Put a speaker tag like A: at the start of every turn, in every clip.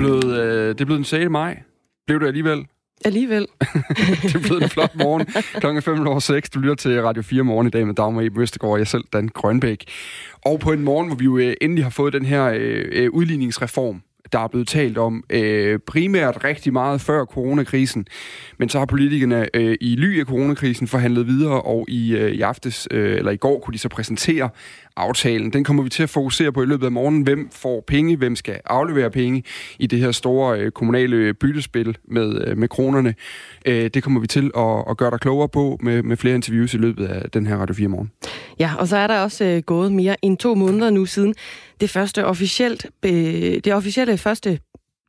A: blevet, øh, det er blevet den 6. maj. Blev det alligevel?
B: Alligevel.
A: det er blevet en flot morgen. Klokken 5 over 6. Du lytter til Radio 4 morgen i dag med Dagmar Eben Østergaard og jeg selv, Dan Grønbæk. Og på en morgen, hvor vi jo øh, endelig har fået den her øh, øh udligningsreform, der er blevet talt om øh, primært rigtig meget før coronakrisen. Men så har politikerne øh, i ly af coronakrisen forhandlet videre, og i, øh, i aftes, øh, eller i går, kunne de så præsentere aftalen. Den kommer vi til at fokusere på i løbet af morgenen. Hvem får penge? Hvem skal aflevere penge i det her store øh, kommunale byttespil med, øh, med kronerne? Øh, det kommer vi til at, at gøre dig klogere på med, med flere interviews i løbet af den her Radio 4 morgen.
B: Ja, og så er der også øh, gået mere end to måneder nu siden det første officielt, øh, det officielle første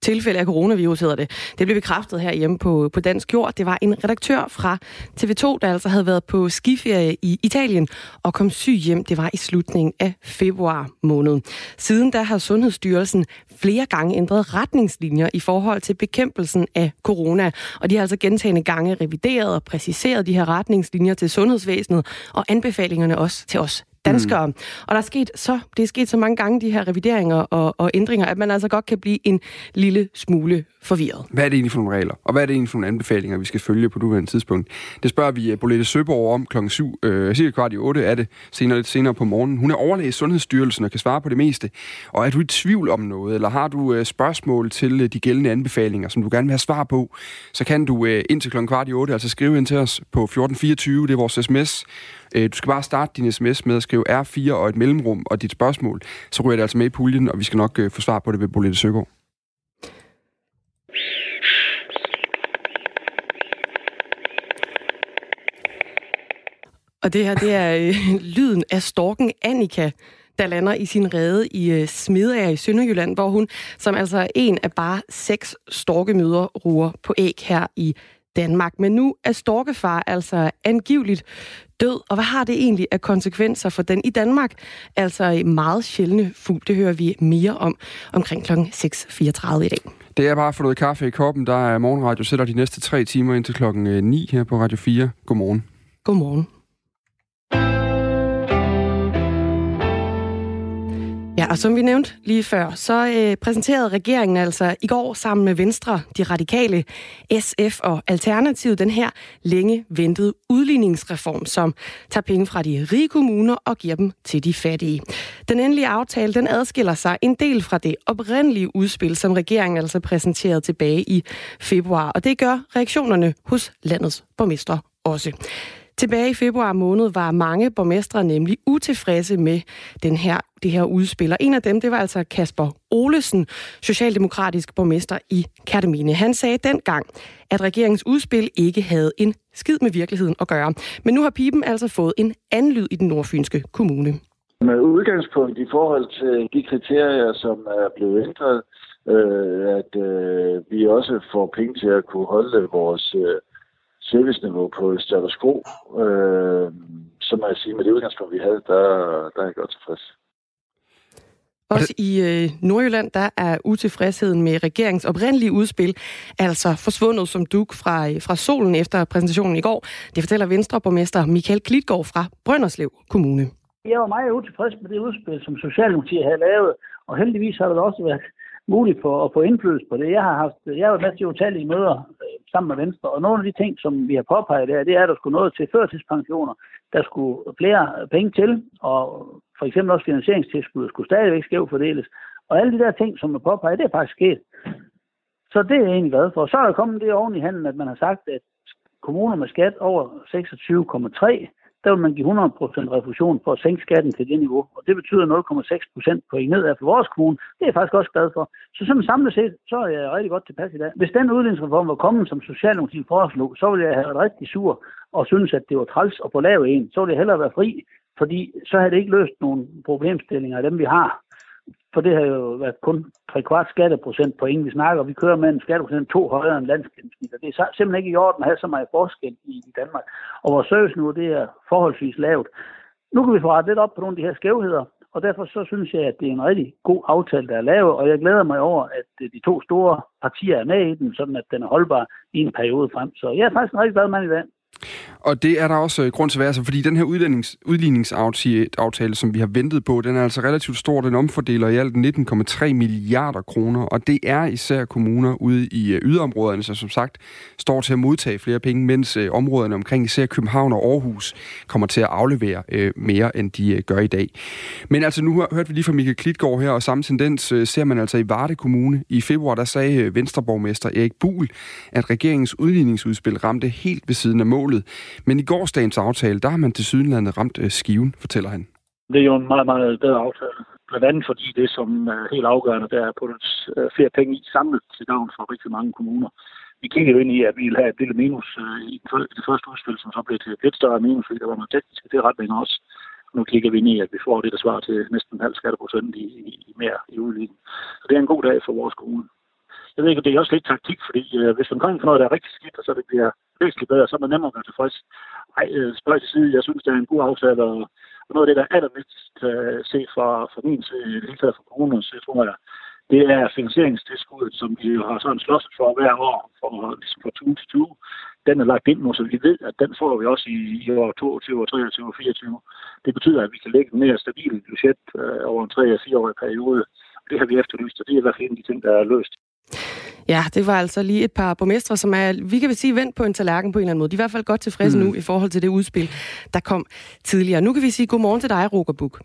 B: tilfælde af coronavirus, hedder det. Det blev bekræftet her hjemme på, på Dansk Jord. Det var en redaktør fra TV2, der altså havde været på skiferie i Italien og kom syg hjem. Det var i slutningen af februar måned. Siden da har Sundhedsstyrelsen flere gange ændret retningslinjer i forhold til bekæmpelsen af corona. Og de har altså gentagende gange revideret og præciseret de her retningslinjer til sundhedsvæsenet og anbefalingerne også til os danskere. Mm. Og der er sket så, det er sket så mange gange, de her revideringer og, og ændringer, at man altså godt kan blive en lille smule forvirret.
A: Hvad er det egentlig for nogle regler? Og hvad er det egentlig for nogle anbefalinger, vi skal følge på nuværende tidspunkt? Det spørger vi eh, Bolette Søborg om klokken 7, øh, eh, cirka kvart i 8 er det, senere lidt senere på morgenen. Hun er overlæge i Sundhedsstyrelsen og kan svare på det meste. Og er du i tvivl om noget, eller har du øh, spørgsmål til øh, de gældende anbefalinger, som du gerne vil have svar på, så kan du øh, ind til klokken kvart i 8, altså skrive ind til os på 1424, det er vores sms, Øh, du skal bare starte din sms med at skrive R4 og et mellemrum og dit spørgsmål. Så ryger det altså med i puljen, og vi skal nok øh, få svar på det ved Bolette Søgaard.
B: Og det her, det er øh, lyden af storken Annika, der lander i sin rede i øh, Smedager i Sønderjylland, hvor hun som altså en af bare seks storkemøder ruer på æg her i Danmark. Men nu er storkefar altså angiveligt død, og hvad har det egentlig af konsekvenser for den i Danmark? Altså meget sjældne fugl, det hører vi mere om omkring kl. 6.34 i dag.
A: Det er bare at få noget kaffe i koppen. Der er morgenradio sætter de næste tre timer indtil klokken 9 her på Radio 4. Godmorgen.
B: Godmorgen. Ja, og som vi nævnte lige før, så øh, præsenterede regeringen altså i går sammen med Venstre, de radikale, SF og Alternativet den her længe ventede udligningsreform, som tager penge fra de rige kommuner og giver dem til de fattige. Den endelige aftale, den adskiller sig en del fra det oprindelige udspil, som regeringen altså præsenterede tilbage i februar, og det gør reaktionerne hos landets borgmestre også. Tilbage i februar måned var mange borgmestre nemlig utilfredse med den her, det her udspil. Og en af dem, det var altså Kasper Olesen, socialdemokratisk borgmester i Kertemine. Han sagde dengang, at regeringens udspil ikke havde en skid med virkeligheden at gøre. Men nu har pipen altså fået en anden lyd i den nordfynske kommune.
C: Med udgangspunkt i forhold til de kriterier, som er blevet ændret, øh, at øh, vi også får penge til at kunne holde vores øh, serviceniveau på status quo, øh, så må jeg sige, med det udgangspunkt, vi havde, der, der er jeg godt tilfreds.
B: Også i øh, Nordjylland, der er utilfredsheden med regeringens oprindelige udspil altså forsvundet som duk fra, øh, fra solen efter præsentationen i går. Det fortæller Venstreborgmester Michael Klitgaard fra Brønderslev Kommune.
D: Jeg var meget utilfreds med det udspil, som Socialdemokratiet havde lavet, og heldigvis har det også været muligt for at få indflydelse på det. Jeg har haft, jeg har været med til utallige møder øh, sammen med Venstre, og nogle af de ting, som vi har påpeget der, det er, at der skulle noget til førtidspensioner, der skulle flere penge til, og for eksempel også finansieringstilskud skulle stadigvæk skævt fordeles. Og alle de der ting, som er påpeget, det er faktisk sket. Så det er jeg egentlig glad for. Så er der kommet det oven i handen, at man har sagt, at kommuner med skat over 26,3 der vil man give 100% refusion for at sænke skatten til det niveau. Og det betyder 0,6% på ned af for vores kommune. Det er jeg faktisk også glad for. Så som samlet set, så er jeg rigtig godt tilpas i dag. Hvis den udligningsreform var kommet, som Socialdemokratiet foreslog, så ville jeg have været rigtig sur og synes, at det var træls at få lavet en. Så ville jeg hellere være fri, fordi så havde det ikke løst nogen problemstillinger af dem, vi har for det har jo været kun 3 kvart skatteprocent på ingen vi snakker. Vi kører med en skatteprocent to højere end landsgennemsnit, det er simpelthen ikke i orden at have så meget forskel i, i Danmark. Og vores service nu, det er forholdsvis lavt. Nu kan vi få rettet lidt op på nogle af de her skævheder, og derfor så synes jeg, at det er en rigtig god aftale, der er lavet, og jeg glæder mig over, at øh, de to store partier er med i den, sådan at den er holdbar i en periode frem. Så jeg er faktisk en rigtig glad mand i dag.
A: Og det er der også øh, grund til at være, altså, fordi den her udligningsaftale, som vi har ventet på, den er altså relativt stor. Den omfordeler i alt 19,3 milliarder kroner, og det er især kommuner ude i øh, yderområderne, som som sagt står til at modtage flere penge, mens øh, områderne omkring især København og Aarhus kommer til at aflevere mere, end de gør i dag. Men altså nu hørte vi lige fra Michael Klitgaard her, og samme tendens ser man altså i Varde Kommune. I februar der sagde Venstreborgmester Erik Buhl, at regeringens udligningsudspil ramte helt ved siden af målet. Men i gårsdagens aftale, der har man til sydenlandet ramt øh, skiven, fortæller han.
E: Det er jo en meget, meget bedre aftale. Blandt andet fordi det, som er helt afgørende, der er på øh, flere penge i samlet til gavn for rigtig mange kommuner. Vi kigger jo ind i, at vi vil have et lille minus øh, i det første udspil, som så bliver til et lidt større minus, fordi der var noget teknisk i det retning også. Nu kigger vi ind i, at vi får det, der svarer til næsten en halv skatteprocent i, i, i mere i udligning. Så det er en god dag for vores kommune. Jeg ved ikke, det er også lidt taktik, fordi øh, hvis man kommer for noget, der er rigtig skidt, og så det bliver væsentligt bedre, så er man nemmere at være tilfreds. Ej, øh, spørg til side, jeg synes, det er en god aftale, og, og noget af det, der er allervigtigst øh, set fra, fra min side, helt fra kommunens side, tror jeg, det er finansieringstilskuddet, som vi har sådan slås for hver år, for, ligesom fra 20 til 20. Den er lagt ind nu, så vi ved, at den får vi også i, i år 22, 23 og 24. Det betyder, at vi kan lægge en mere stabil budget øh, over en 3- 4-årig periode. Det har vi efterlyst, og det er i hvert fald en af de ting, der er løst.
B: Ja, det var altså lige et par borgmestre, som er, vi kan vel sige, vendt på en tallerken på en eller anden måde. De er i hvert fald godt tilfredse mm. nu i forhold til det udspil, der kom tidligere. Nu kan vi sige godmorgen til dig, Roger Buk.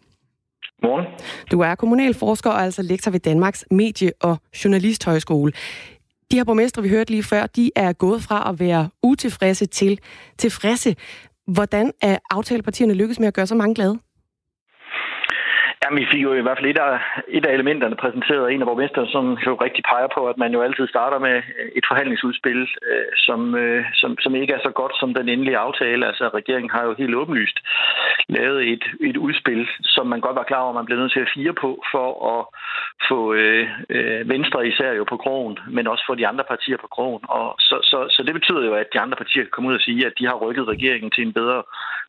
F: Morgen.
B: Du er kommunalforsker og altså lektor ved Danmarks Medie- og Journalisthøjskole. De her borgmestre, vi hørte lige før, de er gået fra at være utilfredse til tilfredse. Hvordan er aftalepartierne lykkes med at gøre så mange glade?
F: Jamen, vi fik jo i hvert fald et af, et af elementerne præsenteret af en af borgmesterne, som jo rigtig peger på, at man jo altid starter med øh, et forhandlingsudspil, øh, som, øh, som, som ikke er så godt som den endelige aftale. Altså, regeringen har jo helt åbenlyst lavet et, et udspil, som man godt var klar over, at man blev nødt til at fire på, for at få øh, øh, Venstre især jo på krogen, men også få de andre partier på krogen. Og så, så, så det betyder jo, at de andre partier kan komme ud og sige, at de har rykket regeringen til en bedre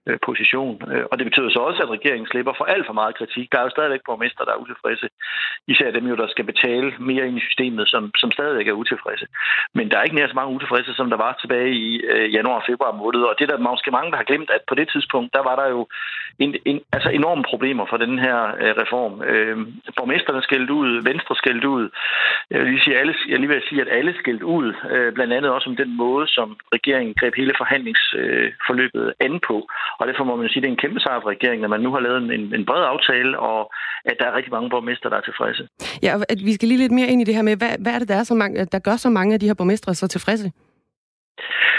F: øh, position. Øh, og det betyder så også, at regeringen slipper for alt for meget kritik. Der er jo stadigvæk borgmester, der er utilfredse. Især dem jo, der skal betale mere ind i systemet, som, som stadigvæk er utilfredse. Men der er ikke nær så mange utilfredse, som der var tilbage i øh, januar og februar måned. Og det der måske mange, der har glemt, at på det tidspunkt, der var der jo en, en, altså enorme problemer for den her øh, reform. Øh, borgmesterne skældte ud, Venstre skældte ud. Jeg vil lige sige, alle, jeg lige vil sige, at alle skældte ud, øh, blandt andet også om den måde, som regeringen greb hele forhandlingsforløbet øh, an på. Og derfor må man sige, at det er en kæmpe sejr for regeringen, at man nu har lavet en, en bred aftale, og at der er rigtig mange borgmester, der er tilfredse.
B: Ja, at vi skal lige lidt mere ind i det her med, hvad, hvad er det, der, er så mange, der gør så mange af de her borgmestre så tilfredse?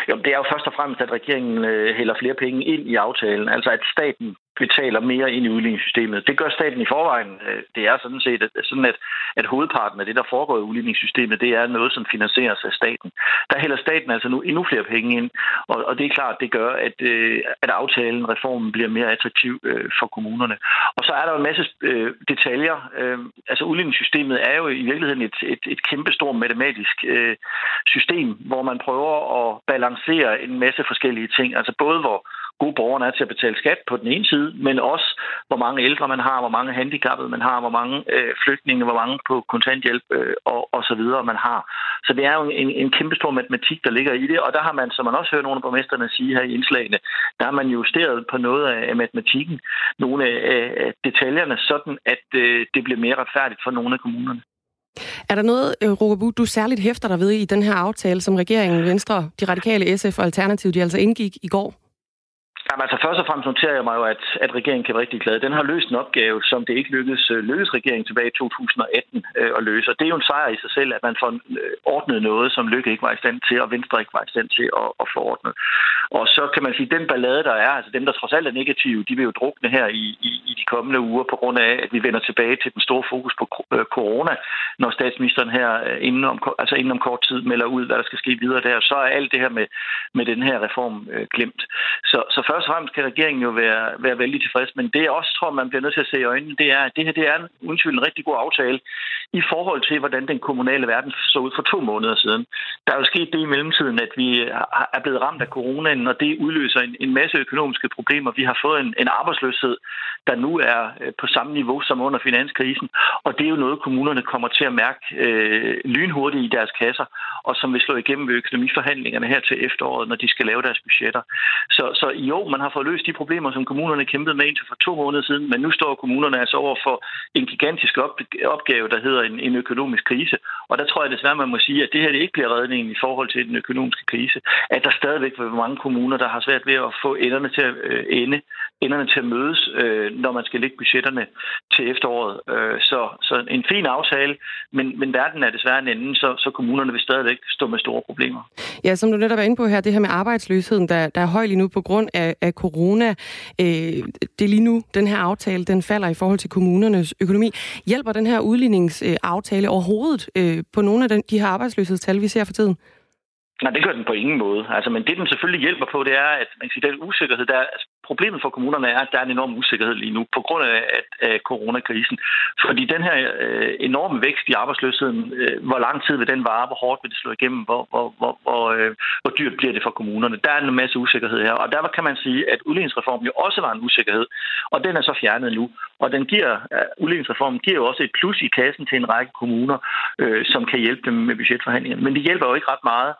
F: Jo, det er jo først og fremmest, at regeringen øh, hælder flere penge ind i aftalen. Altså at staten betaler mere ind i udligningssystemet. Det gør staten i forvejen. Øh, det er sådan set at, sådan, at, at hovedparten af det, der foregår i udligningssystemet, det er noget, som finansieres af staten. Der hælder staten altså nu endnu flere penge ind, og, og det er klart, det gør, at, øh, at aftalen, reformen, bliver mere attraktiv øh, for kommunerne. Og så er der en masse detaljer. Altså udligningssystemet er jo i virkeligheden et, et, et kæmpestort matematisk system, hvor man prøver at balancere en masse forskellige ting. Altså både hvor gode borgerne er til at betale skat på den ene side, men også hvor mange ældre man har, hvor mange handicappede man har, hvor mange øh, flygtninge, hvor mange på kontanthjælp øh, og, og så videre man har. Så det er jo en, en kæmpe stor matematik, der ligger i det, og der har man, som man også hører nogle af borgmesterne sige her i indslagene, der har man justeret på noget af matematikken, nogle af detaljerne, sådan at øh, det bliver mere retfærdigt for nogle af kommunerne.
B: Er der noget, øh, du særligt hæfter dig ved i den her aftale, som regeringen, Venstre, de radikale SF og Alternativ, de altså indgik i går?
F: Jamen, altså først og fremmest noterer jeg mig jo, at, at regeringen kan være rigtig glad. Den har løst en opgave, som det ikke lykkedes, øh, lykkedes regeringen tilbage i 2018 øh, at løse. Og det er jo en sejr i sig selv, at man får øh, ordnet noget, som Lykke ikke var i stand til, og Venstre ikke var i stand til at, at få ordnet. Og så kan man sige, at den ballade, der er, altså dem, der trods alt er negative, de vil jo drukne her i, i, i de kommende uger, på grund af, at vi vender tilbage til den store fokus på øh, corona, når statsministeren her inden om, altså inden om kort tid melder ud, hvad der skal ske videre der. Så er alt det her med, med den her reform øh, glemt. Så, så først og fremmest kan regeringen jo være, være vældig tilfreds, men det jeg også tror, man bliver nødt til at se i øjnene, det er, at det her det er en, undskyld, en rigtig god aftale i forhold til, hvordan den kommunale verden så ud for to måneder siden. Der er jo sket det i mellemtiden, at vi er blevet ramt af coronaen, og det udløser en, en masse økonomiske problemer. Vi har fået en, en arbejdsløshed, der nu er øh, på samme niveau som under finanskrisen, og det er jo noget, kommunerne kommer til at mærke øh, lynhurtigt i deres kasser, og som vil slå igennem ved økonomiforhandlingerne her til efteråret, når de skal lave deres budgetter. Så, så jo, man har fået løst de problemer, som kommunerne kæmpede med indtil for to måneder siden, men nu står kommunerne altså over for en gigantisk opgave, der hedder en, en økonomisk krise. Og der tror jeg desværre, man må sige, at det her det ikke bliver redningen i forhold til den økonomiske krise. At der stadigvæk vil være mange kommuner, der har svært ved at få enderne til at øh, ende, enderne til at mødes, øh, når man skal lægge budgetterne til efteråret. Øh, så, så en fin aftale, men, men verden er desværre en anden, så, så kommunerne vil stadigvæk stå med store problemer.
B: Ja, som du netop er inde på her, det her med arbejdsløsheden, der, der er høj lige nu på grund af, af corona. Øh, det er lige nu, den her aftale, den falder i forhold til kommunernes økonomi. Hjælper den her udligningsaftale overhovedet øh, på nogle af den, de her arbejdsløshedstal, vi ser for tiden?
F: Nej, det gør den på ingen måde. Altså, men det, den selvfølgelig hjælper på, det er, at man kan sige, den usikkerhed, der, altså, problemet for kommunerne er, at der er en enorm usikkerhed lige nu på grund af, at, af coronakrisen. Fordi den her øh, enorme vækst i arbejdsløsheden, øh, hvor lang tid vil den vare, hvor hårdt vil det slå igennem, hvor, hvor, hvor, hvor, øh, hvor dyrt bliver det for kommunerne. Der er en masse usikkerhed her, og der kan man sige, at udligningsreformen jo også var en usikkerhed, og den er så fjernet nu. Og den giver, uh, udligningsreformen giver jo også et plus i kassen til en række kommuner, øh, som kan hjælpe dem med budgetforhandlinger. Men det hjælper jo ikke ret meget,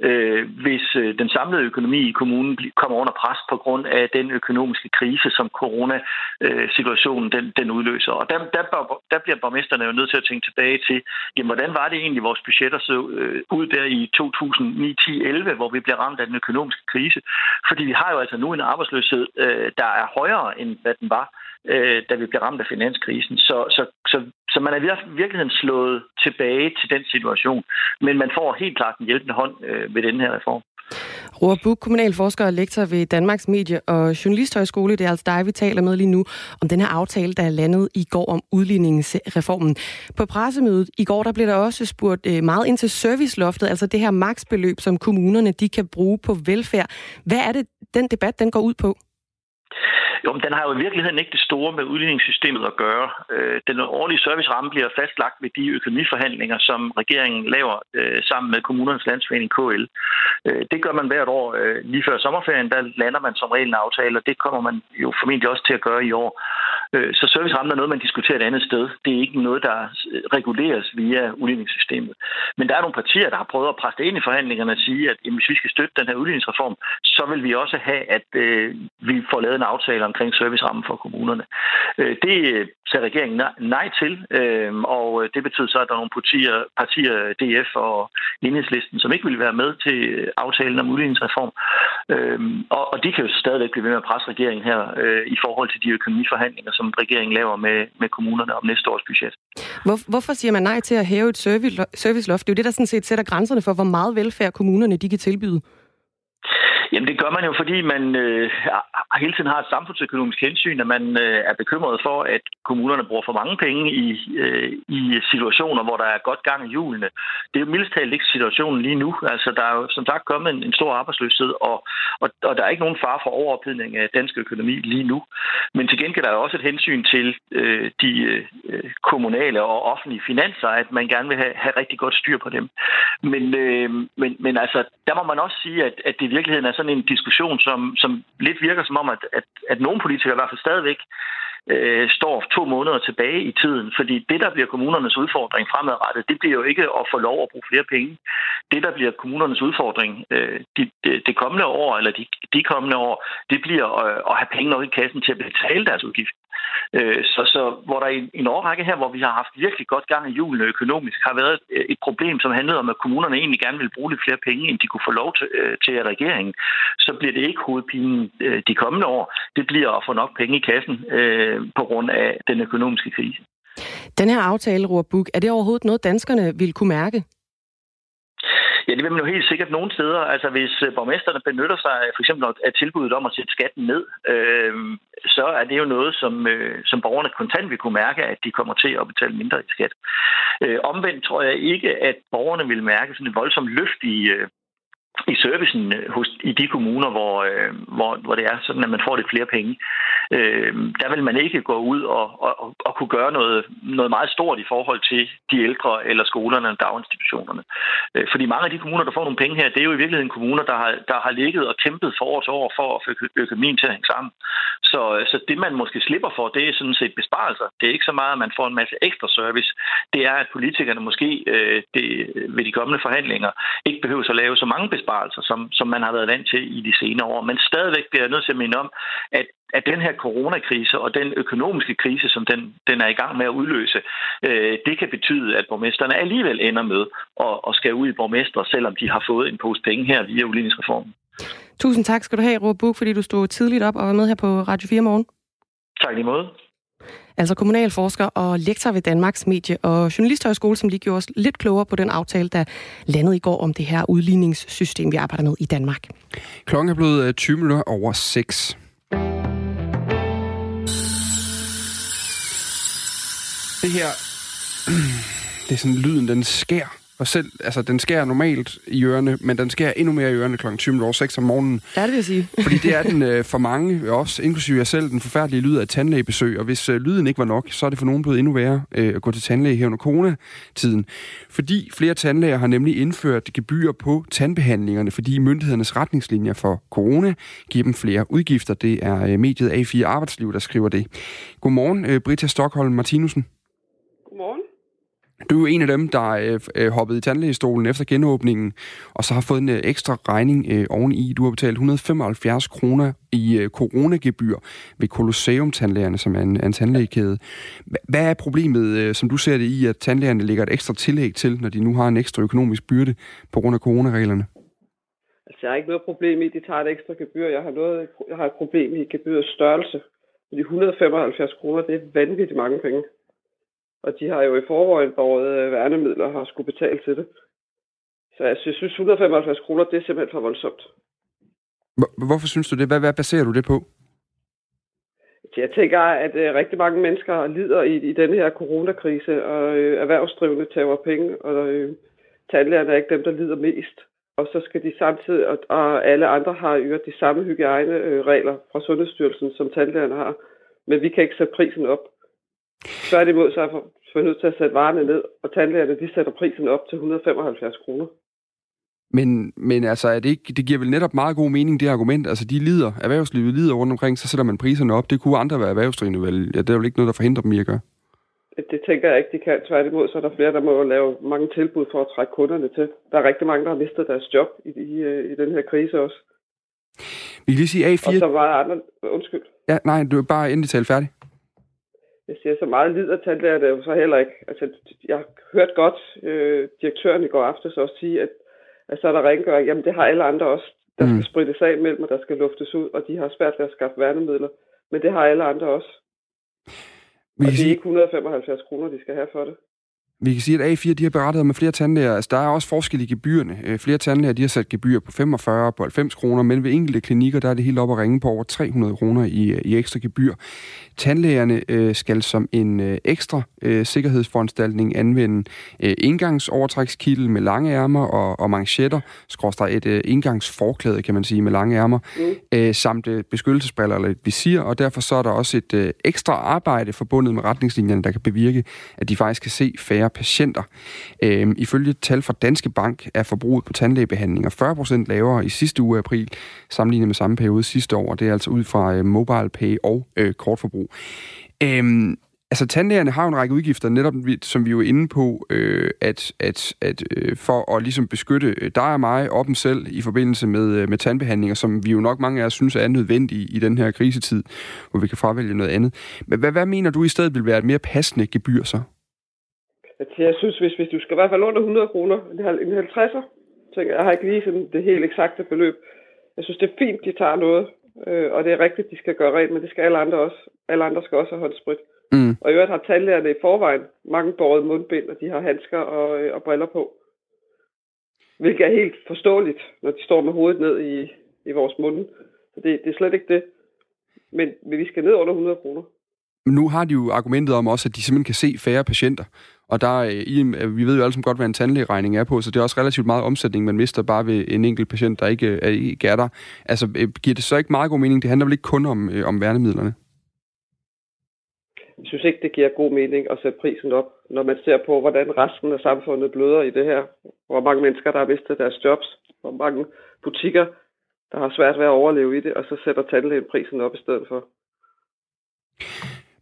F: øh, hvis øh, den samlede økonomi i kommunen kommer under pres på grund af den økonomiske krise, som coronasituationen den, den udløser. Og der, der, der bliver borgmesterne jo nødt til at tænke tilbage til, jamen, hvordan var det egentlig, vores budgetter så øh, ud der i 2009 10 11 hvor vi blev ramt af den økonomiske krise? Fordi vi har jo altså nu en arbejdsløshed, øh, der er højere, end hvad den var øh, da vi blev ramt af finanskrisen. Så, så, så, så man er i virkeligheden slået tilbage til den situation, men man får helt klart en hjælpende hånd øh, Øh, ved den her reform.
B: Roar Buk, kommunalforsker og lektor ved Danmarks Medie- og Journalisthøjskole. Det er altså dig, vi taler med lige nu om den her aftale, der er landet i går om udligningsreformen. På pressemødet i går, der blev der også spurgt øh, meget ind til serviceloftet, altså det her maksbeløb, som kommunerne de kan bruge på velfærd. Hvad er det, den debat den går ud på?
F: Jo, men den har jo i virkeligheden ikke det store med udligningssystemet at gøre. Øh, den årlige serviceramme bliver fastlagt ved de økonomiforhandlinger, som regeringen laver øh, sammen med kommunernes landsforening KL. Øh, det gør man hvert år. Lige før sommerferien, der lander man som regel en aftale, og det kommer man jo formentlig også til at gøre i år. Så servicerammen er noget, man diskuterer et andet sted. Det er ikke noget, der reguleres via udligningssystemet. Men der er nogle partier, der har prøvet at presse det ind i forhandlingerne og sige, at hvis vi skal støtte den her udligningsreform, så vil vi også have, at vi får lavet en aftale omkring servicerammen for kommunerne. Øh, det øh, sagde regeringen nej til, øh, og det betyder så, at der er nogle partier, partier DF og Enhedslisten, som ikke vil være med til aftalen om udligningsreform. Og de kan jo stadigvæk blive ved med at presse regeringen her i forhold til de økonomiforhandlinger, som regeringen laver med, med kommunerne om næste års budget.
B: Hvor, hvorfor siger man nej til at hæve et serviceloft? Det er jo det, der sådan set sætter grænserne for, hvor meget velfærd kommunerne de kan tilbyde.
F: Jamen det gør man jo, fordi man øh, hele tiden har et samfundsøkonomisk hensyn, at man øh, er bekymret for, at kommunerne bruger for mange penge i, øh, i situationer, hvor der er godt gang i hjulene. Det er jo mildest talt ikke situationen lige nu. Altså der er jo som sagt kommet en, en stor arbejdsløshed, og, og, og der er ikke nogen far for overophedning af dansk økonomi lige nu. Men til gengæld er der også et hensyn til øh, de øh, kommunale og offentlige finanser, at man gerne vil have, have rigtig godt styr på dem. Men, øh, men, men altså, der må man også sige, at, at det i virkeligheden er sådan en diskussion, som, som lidt virker som om, at, at, at nogle politikere i hvert fald stadigvæk øh, står to måneder tilbage i tiden. Fordi det, der bliver kommunernes udfordring fremadrettet, det bliver jo ikke at få lov at bruge flere penge. Det, der bliver kommunernes udfordring øh, de, de, det kommende år, eller de, de kommende år, det bliver øh, at have penge nok i kassen til at betale deres udgift. Øh, så, så hvor der i en årrække her, hvor vi har haft virkelig godt gang i julen økonomisk, har været øh, et problem, som handlede om, at kommunerne egentlig gerne ville bruge lidt flere penge, end de kunne få lov til, øh, til af regeringen, så bliver det ikke hovedpinen øh, de kommende år. Det bliver at få nok penge i kassen på grund af den økonomiske krise.
B: Den her aftale, Roar Buk, er det overhovedet noget, danskerne vil kunne mærke?
F: Ja, det vil man jo helt sikkert nogle steder. Altså hvis øh, borgmesterne benytter sig for eksempel af tilbuddet om at sætte skatten ned, øh, så er det jo noget, som, øh, som borgerne kontant vil kunne mærke, at de kommer til at betale mindre i skat. Øh, omvendt tror jeg ikke, at borgerne vil mærke sådan et voldsomt løft i, øh, i servicen øh, hos, i de kommuner, hvor, øh, hvor, hvor det er sådan, at man får lidt flere penge. Øh, der vil man ikke gå ud og, og, og kunne gøre noget, noget meget stort i forhold til de ældre eller skolerne og daginstitutionerne. Øh, fordi mange af de kommuner, der får nogle penge her, det er jo i virkeligheden kommuner, der har, der har ligget og kæmpet for år til år for at få økonomien til at hænge sammen. Så, øh, så det, man måske slipper for, det er sådan set besparelser. Det er ikke så meget, at man får en masse ekstra service. Det er, at politikerne måske øh, det, ved de kommende forhandlinger ikke behøver at lave så mange besparelser, som, som man har været vant til i de senere år. Men stadigvæk bliver jeg nødt til at minde om, at at den her coronakrise og den økonomiske krise, som den, den er i gang med at udløse, øh, det kan betyde, at borgmesterne alligevel ender med at, at skal ud i borgmestre, selvom de har fået en pose penge her via udligningsreformen.
B: Tusind tak skal du have, Robert Buk, fordi du stod tidligt op og var med her på Radio 4 morgen.
F: Tak lige måde.
B: Altså kommunalforsker og lektor ved Danmarks Medie- og Journalisthøjskole, som lige gjorde os lidt klogere på den aftale, der landede i går om det her udligningssystem, vi arbejder med i Danmark.
A: Klokken er blevet øh, 20 minutter over 6. Det her, det er sådan lyden, den skær og selv, altså, den skærer normalt i ørerne, men den skærer endnu mere i ørerne kl. 20.06 om morgenen.
B: Ja, det vil jeg sige.
A: fordi det er den øh, for mange, også inklusive jeg selv, den forfærdelige lyd af tandlægebesøg. Og hvis øh, lyden ikke var nok, så er det for nogen blevet endnu værre øh, at gå til tandlæge her under coronatiden. Fordi flere tandlæger har nemlig indført gebyr på tandbehandlingerne, fordi myndighedernes retningslinjer for corona giver dem flere udgifter. Det er øh, mediet A4 Arbejdsliv, der skriver det. Godmorgen, øh, Britta Stockholm Martinussen. Du er jo en af dem, der øh, øh, hoppede i tandlægestolen efter genåbningen, og så har fået en øh, ekstra regning øh, oveni. Du har betalt 175 kroner i øh, coronagebyr ved Colosseum Tandlægerne, som er en, en tandlægekæde. Hvad er problemet, øh, som du ser det i, at tandlægerne lægger et ekstra tillæg til, når de nu har en ekstra økonomisk byrde på grund af coronareglerne?
G: Altså, jeg har ikke noget problem i, at de tager et ekstra gebyr. Jeg har, noget, jeg har et problem i gebyrets størrelse. De 175 kroner, det er vanvittigt mange penge. Og de har jo i forvejen båret øh, værnemidler og har skulle betale til det. Så jeg synes, 175 kroner, det er simpelthen for voldsomt.
A: Hvorfor synes du det? Hvad, hvad baserer du det på?
G: Jeg tænker, at øh, rigtig mange mennesker lider i, i denne her coronakrise, og øh, erhvervsdrivende tager penge, og øh, tandlægerne er ikke dem, der lider mest. Og så skal de samtidig, og, og alle andre har jo de samme hygiejneregler fra Sundhedsstyrelsen, som tandlægerne har. Men vi kan ikke sætte prisen op. Tværtimod så er jeg nødt til at sætte varerne ned, og tandlægerne de sætter prisen op til 175 kroner.
A: Men, men altså, er det, ikke, det giver vel netop meget god mening, det argument. Altså, de lider, erhvervslivet lider rundt omkring, så sætter man priserne op. Det kunne andre være erhvervsdrivende vel. Ja, det er vel ikke noget, der forhindrer dem i at gøre.
G: Det, det tænker jeg ikke, de kan. Tværtimod, så er der flere, der må lave mange tilbud for at trække kunderne til. Der er rigtig mange, der har mistet deres job i, i, i den her krise også.
A: Vi kan lige sige A4...
G: Og så var der andre... Undskyld.
A: Ja, nej, du er bare endelig tale færdig
G: jeg siger, så meget lider tandlæger jo så heller ikke. Altså, jeg har hørt godt øh, direktøren i går aftes også sige, at, at så er der rengøring. Jamen, det har alle andre også. Der skal mm. sprittes af mellem, og der skal luftes ud, og de har svært ved at skaffe værnemidler. Men det har alle andre også. Vi og det er ikke 175 kroner, de skal have for det.
A: Vi kan sige, at A4 de har berettet med flere tandlæger. Altså, der er også forskel i gebyrene. Øh, flere tandlæger de har sat gebyr på 45 på 90 kroner, men ved enkelte klinikker der er det helt op at ringe på over 300 kroner i, i ekstra gebyr. Tandlægerne øh, skal som en øh, ekstra øh, sikkerhedsforanstaltning anvende øh, indgangsovertrækskittel med lange ærmer og, og manchetter, skråstrej et øh, indgangsforklæde, kan man sige, med lange ærmer, mm. øh, samt øh, beskyttelsesbriller eller et visir, og derfor så er der også et øh, ekstra arbejde forbundet med retningslinjerne, der kan bevirke, at de faktisk kan se færre patienter. Øh, ifølge tal fra Danske Bank er forbruget på tandlægebehandlinger 40% lavere i sidste uge af april, sammenlignet med samme periode sidste år. Det er altså ud fra øh, mobile pay og øh, kortforbrug. Øh, Altså, tandlægerne har jo en række udgifter, netop som vi jo er inde på, øh, at, at, at øh, for at ligesom beskytte øh, dig og mig og dem selv i forbindelse med, øh, med tandbehandlinger, som vi jo nok mange af os synes er nødvendige i den her krisetid, hvor vi kan fravælge noget andet. Men hvad, hvad mener du i stedet vil være et mere passende gebyr så?
G: Jeg synes, hvis, hvis du skal i hvert fald under 100 kroner, en 50'er, tænker jeg har ikke lige sådan det helt eksakte beløb. Jeg synes, det er fint, de tager noget, øh, og det er rigtigt, de skal gøre rent, men det skal alle andre også. Alle andre skal også have håndsprit. Mm. Og i øvrigt har tandlægerne i forvejen mange båret mundbind, og de har handsker og, øh, og briller på. Hvilket er helt forståeligt, når de står med hovedet ned i, i vores munde. Så det, det er slet ikke det. Men, men vi skal ned under 100 kroner.
A: Men nu har de jo argumentet om også, at de simpelthen kan se færre patienter. Og der, øh, øh, vi ved jo alle sammen godt, hvad en tandlægeregning er på, så det er også relativt meget omsætning, man mister bare ved en enkelt patient, der ikke, er, ikke er der. Altså, øh, giver det så ikke meget god mening? Det handler vel ikke kun om, om værnemidlerne?
G: Jeg synes ikke, det giver god mening at sætte prisen op, når man ser på, hvordan resten af samfundet bløder i det her. Hvor mange mennesker, der har mistet deres jobs. Hvor mange butikker, der har svært ved at overleve i det, og så sætter tandlægen prisen op i stedet for.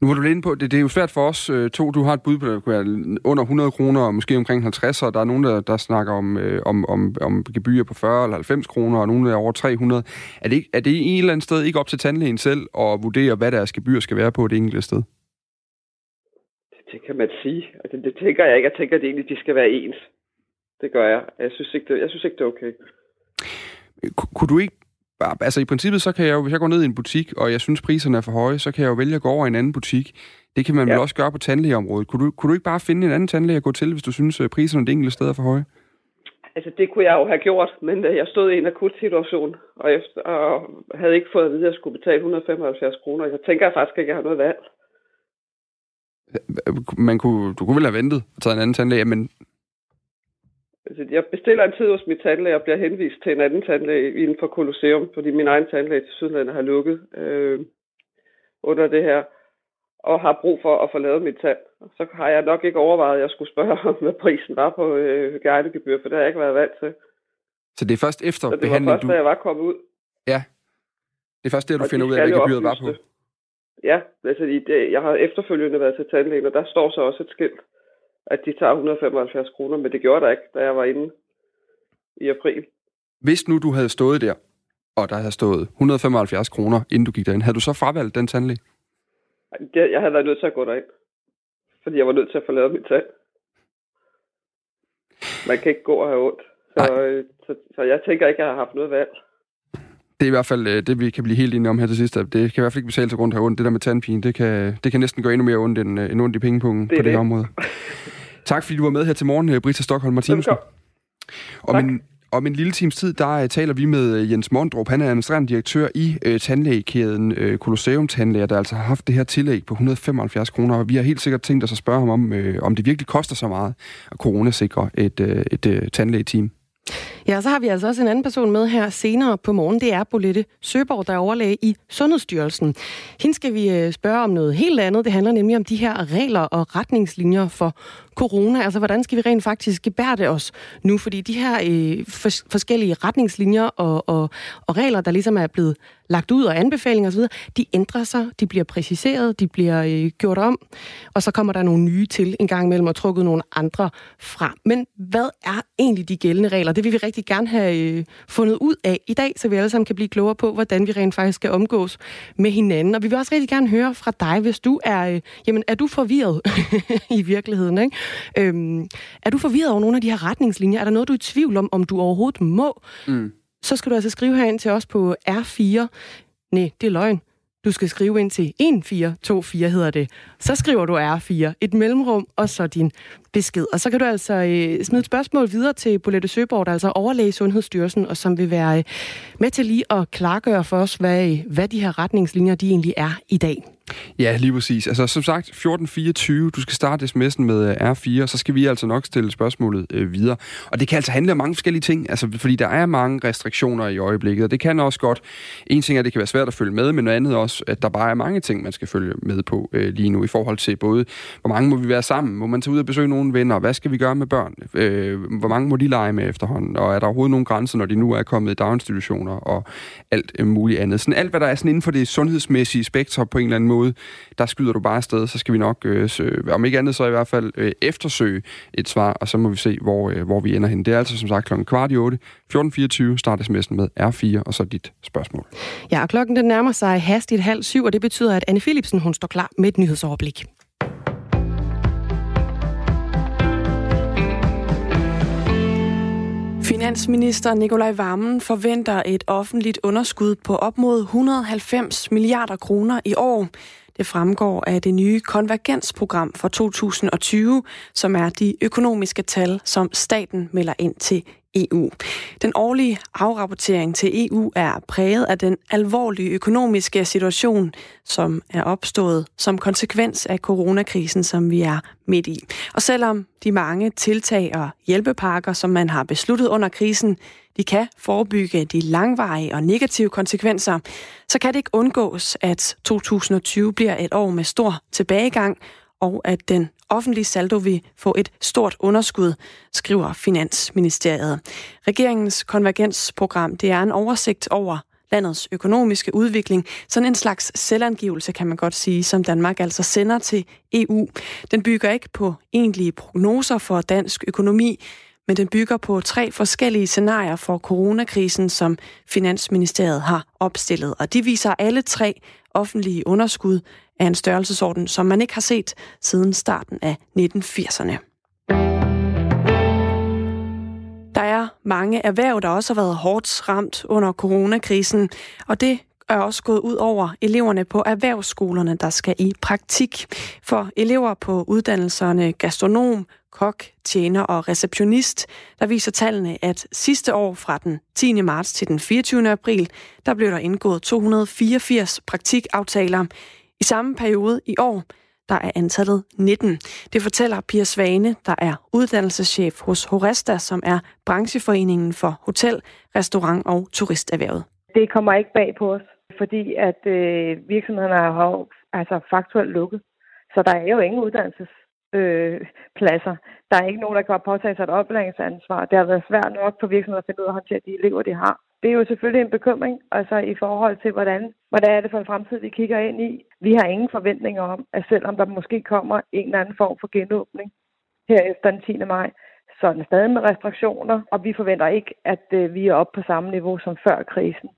A: Nu var du lidt inde på, det, det er jo svært for os øh, to. Du har et bud på, det kunne være under 100 kroner, og måske omkring 50, og der er nogen, der, der snakker om, øh, om, om, om gebyrer på 40 eller 90 kroner, og nogen er over 300. Er det, er det i en eller anden sted ikke op til tandlægen selv at vurdere, hvad deres gebyr skal være på det enkelte sted?
G: Det kan man sige. Altså, det tænker jeg ikke. Jeg tænker, at det egentlig de skal være ens. Det gør jeg. Jeg synes ikke, det, jeg synes ikke, det er okay.
A: Kunne du ikke altså i princippet, så kan jeg jo, hvis jeg går ned i en butik, og jeg synes, priserne er for høje, så kan jeg jo vælge at gå over i en anden butik. Det kan man ja. vel også gøre på tandlægeområdet. Kunne du, kunne du ikke bare finde en anden tandlæge at gå til, hvis du synes, at priserne det enkelte sted er for høje?
G: Altså, det kunne jeg jo have gjort, men øh, jeg stod i en akut situation, og, efter, og havde ikke fået at vide, at jeg skulle betale 175 kroner. Jeg tænker faktisk ikke, at jeg har noget valg.
A: Man kunne, du kunne vel have ventet og taget en anden tandlæge, men...
G: Altså, jeg bestiller en tid hos min tandlæge og bliver henvist til en anden tandlæge inden for Colosseum, fordi min egen tandlæge til Sydlandet har lukket øh, under det her, og har brug for at få lavet mit tand. Så har jeg nok ikke overvejet, at jeg skulle spørge om, hvad prisen var på øh, guidegebyr, for det har jeg ikke været vant til.
A: Så det er først efter
G: så det
A: behandling,
G: var først, du... da jeg var kommet ud.
A: Ja. Det er først der, du og finder ud af, hvad gebyret var på.
G: Ja, altså det, jeg har efterfølgende været til tandlægen, og der står så også et skilt, at de tager 175 kroner, men det gjorde der ikke, da jeg var inde i april.
A: Hvis nu du havde stået der, og der havde stået 175 kroner, inden du gik derind, havde du så fravalgt den tandlæge?
G: Jeg havde været nødt til at gå derind, fordi jeg var nødt til at få lavet mit tand. Man kan ikke gå og have ondt. Så, øh, så, så jeg tænker ikke, at jeg har haft noget valg
A: det er i hvert fald øh, det, vi kan blive helt enige om her til sidst. Det kan i hvert fald ikke betale sig rundt her ondt. Det der med tandpine, det kan, det kan næsten gå endnu mere ondt end, øh, end ondt i pengepungen på det, det her område. tak fordi du var med her til morgen, øh, Britta Stockholm Martinsen. Om en, om en lille times tid, der taler vi med Jens Mondrup. Han er administrerende direktør i øh, tandlægekæden øh, Colosseum Tandlæger, der altså har haft det her tillæg på 175 kroner. Og vi har helt sikkert tænkt os at spørge ham om, øh, om det virkelig koster så meget at coronasikre et, øh, et øh, tandlægeteam.
B: Ja, så har vi altså også en anden person med her senere på morgen. Det er Bolette Søborg, der er overlæge i Sundhedsstyrelsen. Hende skal vi øh, spørge om noget helt andet. Det handler nemlig om de her regler og retningslinjer for corona. Altså, hvordan skal vi rent faktisk gebærde os nu? Fordi de her øh, fors- forskellige retningslinjer og, og, og regler, der ligesom er blevet lagt ud og anbefalinger osv., de ændrer sig, de bliver præciseret, de bliver øh, gjort om, og så kommer der nogle nye til en gang imellem og trukket nogle andre fra. Men hvad er egentlig de gældende regler? Det vil vi rigtig gerne have øh, fundet ud af i dag, så vi alle sammen kan blive klogere på, hvordan vi rent faktisk skal omgås med hinanden. Og vi vil også rigtig gerne høre fra dig, hvis du er, øh, jamen, er du forvirret i virkeligheden? Ikke? Øhm, er du forvirret over nogle af de her retningslinjer? Er der noget, du er i tvivl om, om du overhovedet må? Mm. Så skal du altså skrive herind til os på R4. Nej, det er løgn. Du skal skrive ind til 1424 hedder det. Så skriver du R4, et mellemrum, og så din besked. Og så kan du altså øh, smide et spørgsmål videre til Bolette Søborg, der altså overlæge i Sundhedsstyrelsen, og som vil være øh, med til lige at klargøre for os, hvad, hvad de her retningslinjer de egentlig er i dag.
A: Ja, lige præcis. Altså som sagt, 1424, du skal starte sms'en med øh, R4, og så skal vi altså nok stille spørgsmålet øh, videre. Og det kan altså handle om mange forskellige ting, altså fordi der er mange restriktioner i øjeblikket, og det kan også godt, en ting er, at det kan være svært at følge med, men noget andet også, at der bare er mange ting, man skal følge med på øh, lige nu, i forhold til både, hvor mange må vi være sammen, må man tage ud og besøge nogle venner, hvad skal vi gøre med børn, øh, hvor mange må de lege med efterhånden, og er der overhovedet nogle grænser, når de nu er kommet i daginstitutioner, og alt øh, muligt andet. Sådan alt, hvad der er sådan inden for det sundhedsmæssige spektrum på en eller anden måde, der skyder du bare afsted, så skal vi nok, øh, søge, om ikke andet så i hvert fald, øh, eftersøge et svar, og så må vi se, hvor, øh, hvor vi ender hen. Det er altså som sagt klokken kvart i 8, 14.24, starter sms'en med R4, og så dit spørgsmål.
B: Ja, og klokken den nærmer sig hastigt halv syv, og det betyder, at Anne Philipsen hun står klar med et nyhedsoverblik. Finansminister Nikolaj Vammen forventer et offentligt underskud på op mod 190 milliarder kroner i år. Det fremgår af det nye konvergensprogram for 2020, som er de økonomiske tal, som staten melder ind til
H: EU. Den årlige afrapportering til EU er præget af den alvorlige økonomiske situation, som er opstået som konsekvens af coronakrisen, som vi er midt i. Og selvom de mange tiltag og hjælpepakker, som man har besluttet under krisen, de kan forebygge de langvarige og negative konsekvenser, så kan det ikke undgås, at 2020 bliver et år med stor tilbagegang, og at den offentlige saldo vil få et stort underskud, skriver Finansministeriet. Regeringens konvergensprogram det er en oversigt over landets økonomiske udvikling. Sådan en slags selvangivelse, kan man godt sige, som Danmark altså sender til EU. Den bygger ikke på egentlige prognoser for dansk økonomi, men den bygger på tre forskellige scenarier for coronakrisen, som Finansministeriet har opstillet. Og de viser alle tre offentlige underskud af en størrelsesorden, som man ikke har set siden starten af 1980'erne. Der er mange erhverv, der også har været hårdt ramt under coronakrisen, og det er også gået ud over eleverne på erhvervsskolerne, der skal i praktik. For elever på uddannelserne gastronom, kok, tjener og receptionist, der viser tallene, at sidste år fra den 10. marts til den 24. april, der blev der indgået 284 praktikaftaler. I samme periode i år, der er antallet 19. Det fortæller Pia Svane, der er uddannelseschef hos Horesta, som er brancheforeningen for hotel, restaurant og turisterhvervet.
I: Det kommer ikke bag på os, fordi at øh, virksomhederne har altså faktuelt lukket. Så der er jo ingen uddannelses øh, pladser. Der er ikke nogen, der kan påtage sig et oplæringsansvar. Det har været svært nok for virksomheder at finde ud af at håndtere de elever, de har. Det er jo selvfølgelig en bekymring, altså i forhold til, hvordan, hvordan er det for en fremtid, vi kigger ind i. Vi har ingen forventninger om, at selvom der måske kommer en eller anden form for genåbning her efter den 10. maj, så er den stadig med restriktioner, og vi forventer ikke, at øh, vi er oppe på samme niveau som før krisen,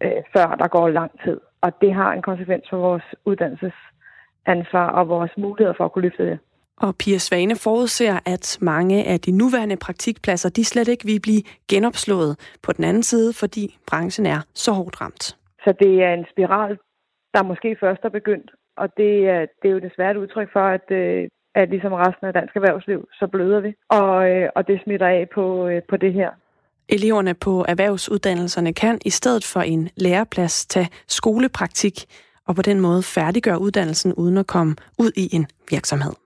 I: øh, før der går lang tid. Og det har en konsekvens for vores uddannelsesansvar og vores muligheder for at kunne løfte det.
H: Og Pia Svane forudser, at mange af de nuværende praktikpladser, de slet ikke vil blive genopslået på den anden side, fordi branchen er så hårdt ramt.
I: Så det er en spiral, der måske først er begyndt, og det er, det er jo desværre et udtryk for, at, øh, at ligesom resten af dansk erhvervsliv, så bløder vi, og, øh, og det smitter af på, øh, på det her.
H: Eleverne på erhvervsuddannelserne kan i stedet for en læreplads tage skolepraktik, og på den måde færdiggøre uddannelsen uden at komme ud i en virksomhed.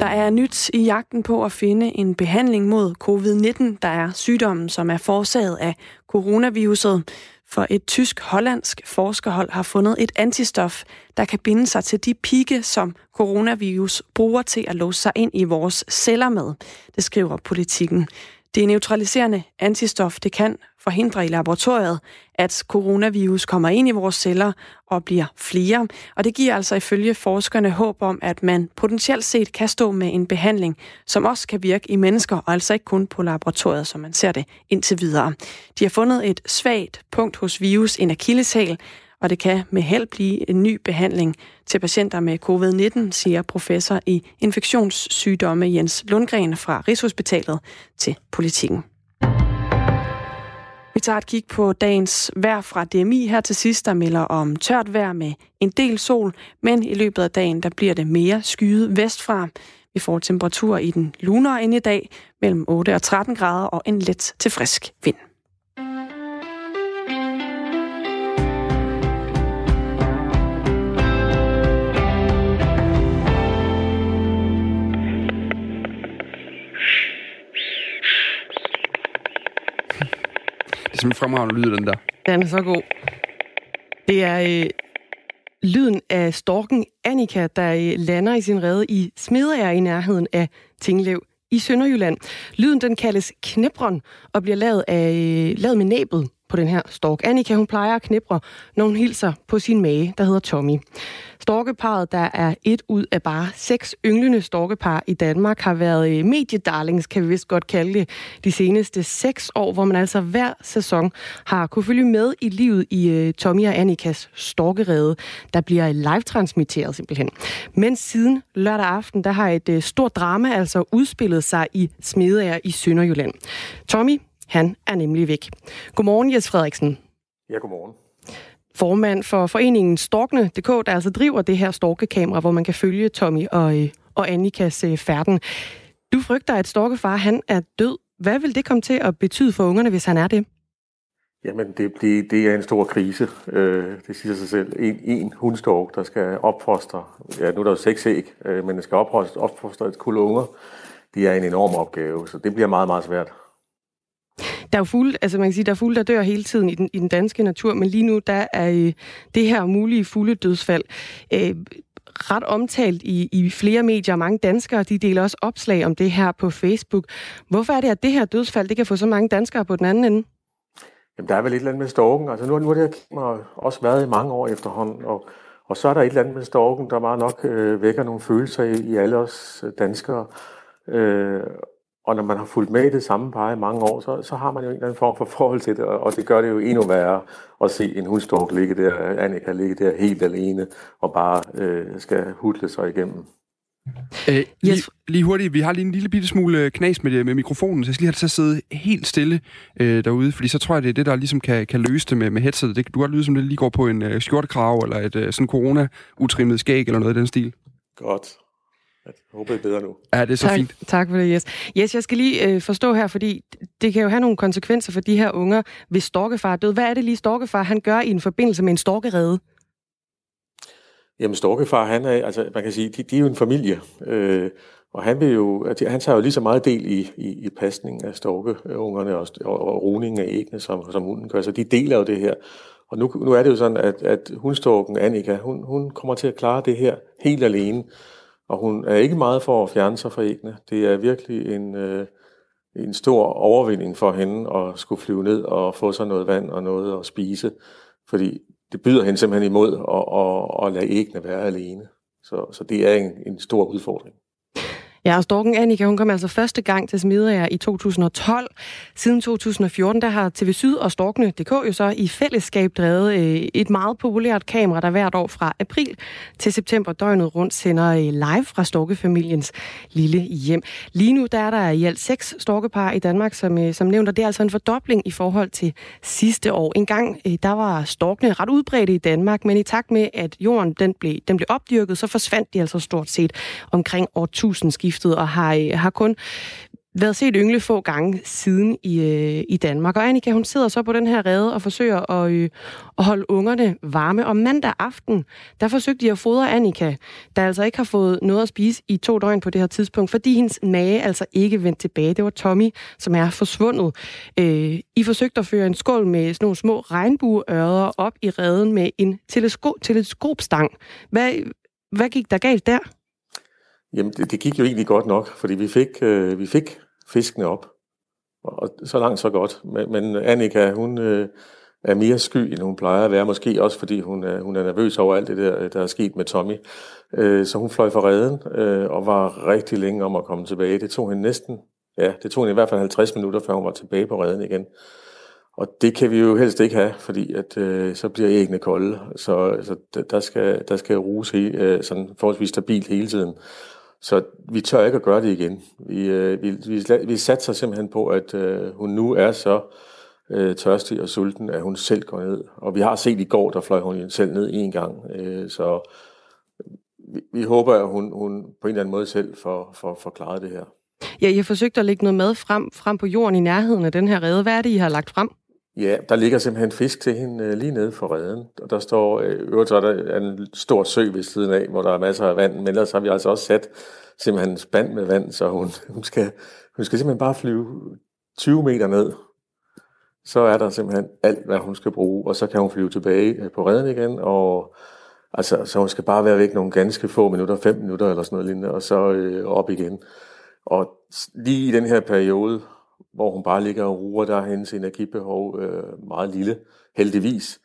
H: Der er nyt i jagten på at finde en behandling mod covid-19, der er sygdommen, som er forårsaget af coronaviruset. For et tysk-hollandsk forskerhold har fundet et antistof, der kan binde sig til de pigge, som coronavirus bruger til at låse sig ind i vores celler med. Det skriver politikken. Det neutraliserende antistof det kan forhindre i laboratoriet, at coronavirus kommer ind i vores celler og bliver flere. Og det giver altså ifølge forskerne håb om, at man potentielt set kan stå med en behandling, som også kan virke i mennesker, og altså ikke kun på laboratoriet, som man ser det indtil videre. De har fundet et svagt punkt hos virus, en akilleshæl, og det kan med held blive en ny behandling til patienter med covid-19, siger professor i infektionssygdomme Jens Lundgren fra Rigshospitalet til politikken. Vi tager et kig på dagens vejr fra DMI her til sidst, der melder om tørt vejr med en del sol, men i løbet af dagen der bliver det mere skyet vestfra. Vi får temperaturer i den lunere end i dag, mellem 8 og 13 grader og en let til frisk vind.
A: Simpelthen fremragende lyd, den der.
H: Den er så god. Det er øh, lyden af storken Annika, der øh, lander i sin rede i Smedere i nærheden af Tinglev i Sønderjylland. Lyden den kaldes knæbron og bliver lavet, af, øh, lavet med næbet på den her stork. Annika, hun plejer at knibre, når hun hilser på sin mage, der hedder Tommy. Storkeparet, der er et ud af bare seks ynglende storkepar i Danmark, har været øh, mediedarlings, kan vi vist godt kalde det, de seneste seks år, hvor man altså hver sæson har kunne følge med i livet i uh, Tommy og Annikas storkerede, der bliver live-transmitteret simpelthen. Men siden lørdag aften, der har et uh, stort drama altså udspillet sig i Smedager i Sønderjylland. Tommy, han er nemlig væk. Godmorgen, Jes Frederiksen.
J: Ja, godmorgen.
H: Formand for foreningen Storkne.dk, der altså driver det her storkekamera, hvor man kan følge Tommy og, øh, og Annikas øh, færden.
B: Du frygter, at storkefar han er død. Hvad vil det komme til at betyde for ungerne, hvis han er det?
J: Jamen, det, det, det er en stor krise. Øh, det siger sig selv. En, en hundstork, der skal opfostre, ja, nu er der jo seks æg, øh, men der skal opfostre, opfostre et kul unger, det er en enorm opgave, så det bliver meget, meget svært.
B: Der er jo fugle, altså man kan sige, der er fugle, der dør hele tiden i den, i den danske natur, men lige nu der er øh, det her mulige fugledødsfald øh, ret omtalt i, i flere medier. Mange danskere de deler også opslag om det her på Facebook. Hvorfor er det, at det her dødsfald det kan få så mange danskere på den anden ende?
J: Jamen, der er vel et eller andet med storken. Altså, nu, nu har det her også været i mange år efterhånden, og, og så er der et eller andet med storken, der meget nok øh, vækker nogle følelser i, i alle os øh, danskere. Øh, og når man har fulgt med i det samme par i mange år, så, så har man jo en eller anden form for forhold til det, og det gør det jo endnu værre at se en hundstork ligge der, Annika ligge der helt alene, og bare øh, skal hudle sig igennem.
A: Øh, lige, yes. lige hurtigt, vi har lige en lille bitte smule øh, knas med, med mikrofonen, så jeg skal lige have det til at sidde helt stille øh, derude, fordi så tror jeg, det er det, der ligesom kan, kan løse det med, med headsetet. Det, du kan godt lyde som det lige går på en øh, skjortekrav, eller et øh, sådan corona-utrimmet skæg, eller noget i den stil.
J: Godt. Jeg håber, det er bedre nu.
A: Ja, det er så
B: tak,
A: fint.
B: Tak for det, Jes. Jes, jeg skal lige øh, forstå her, fordi det kan jo have nogle konsekvenser for de her unger, hvis storkefar er død. Hvad er det lige, storkefar han gør i en forbindelse med en storkerede?
J: Jamen, storkefar, han er, altså, man kan sige, de, de er jo en familie. Øh, og han, vil jo, han tager jo lige så meget del i, i, i pasningen af storkeungerne og, og, og roningen af æggene, som, som hunden gør. Så de deler jo det her. Og nu, nu er det jo sådan, at, at hundstorken, Annika, hun, hun kommer til at klare det her helt alene. Og hun er ikke meget for at fjerne sig fra æggene. Det er virkelig en, øh, en stor overvinding for hende at skulle flyve ned og få sig noget vand og noget at spise. Fordi det byder hende simpelthen imod at, at, at lade æggene være alene. Så, så det er en, en stor udfordring.
B: Ja, og storken Annika, hun kom altså første gang til Smidager i 2012. Siden 2014, der har TV Syd og Storkene.dk jo så i fællesskab drevet øh, et meget populært kamera, der hvert år fra april til september døgnet rundt sender øh, live fra storkefamiliens lille hjem. Lige nu der er der i alt seks storkepar i Danmark, som, øh, som nævnt, og det er altså en fordobling i forhold til sidste år. En gang der var storkene ret udbredte i Danmark, men i takt med, at jorden den blev, den blev opdyrket, så forsvandt de altså stort set omkring årtusindskiftet skiftet og har, øh, har kun været set yngle få gange siden i, øh, i Danmark. Og Annika, hun sidder så på den her rede og forsøger at, øh, at holde ungerne varme. Og mandag aften, der forsøgte de at fodre Annika, der altså ikke har fået noget at spise i to døgn på det her tidspunkt, fordi hendes mage altså ikke vendte tilbage. Det var Tommy, som er forsvundet. Øh, I forsøgte at føre en skål med sådan nogle små regnbueører op i reden med en teleskop, teleskopstang. Hvad, hvad gik der galt der?
J: Jamen, det, det gik jo egentlig godt nok, fordi vi fik, øh, vi fik fiskene op. Og så langt, så godt. Men, men Annika, hun øh, er mere sky, end hun plejer at være. Måske også, fordi hun er, hun er nervøs over alt det der, øh, der er sket med Tommy. Øh, så hun fløj fra redden øh, og var rigtig længe om at komme tilbage. Det tog hende næsten, ja, det tog hende i hvert fald 50 minutter, før hun var tilbage på redden igen. Og det kan vi jo helst ikke have, fordi at, øh, så bliver æggene kolde. Så, så der skal, der skal ruse øh, sådan forholdsvis stabilt hele tiden. Så vi tør ikke at gøre det igen. Vi, øh, vi, vi, vi satser simpelthen på, at øh, hun nu er så øh, tørstig og sulten, at hun selv går ned. Og vi har set i går, der fløj hun selv ned en gang. Øh, så vi, vi håber, at hun, hun på en eller anden måde selv får, får, får klaret det her.
B: Ja, I har forsøgt at lægge noget mad frem, frem på jorden i nærheden af den her rede. Hvad er det, I har lagt frem?
J: Ja, der ligger simpelthen fisk til hende øh, lige nede for redden. Og der står, øh, øvrigt så er der en stor sø ved siden af, hvor der er masser af vand. Men ellers har vi altså også sat simpelthen en spand med vand, så hun, hun, skal, hun skal simpelthen bare flyve 20 meter ned. Så er der simpelthen alt, hvad hun skal bruge, og så kan hun flyve tilbage øh, på redden igen, og altså, så hun skal bare være væk nogle ganske få minutter, 5 minutter eller sådan noget lignende, og så øh, op igen. Og lige i den her periode, hvor hun bare ligger og ruer, der er hendes energibehov øh, meget lille, heldigvis.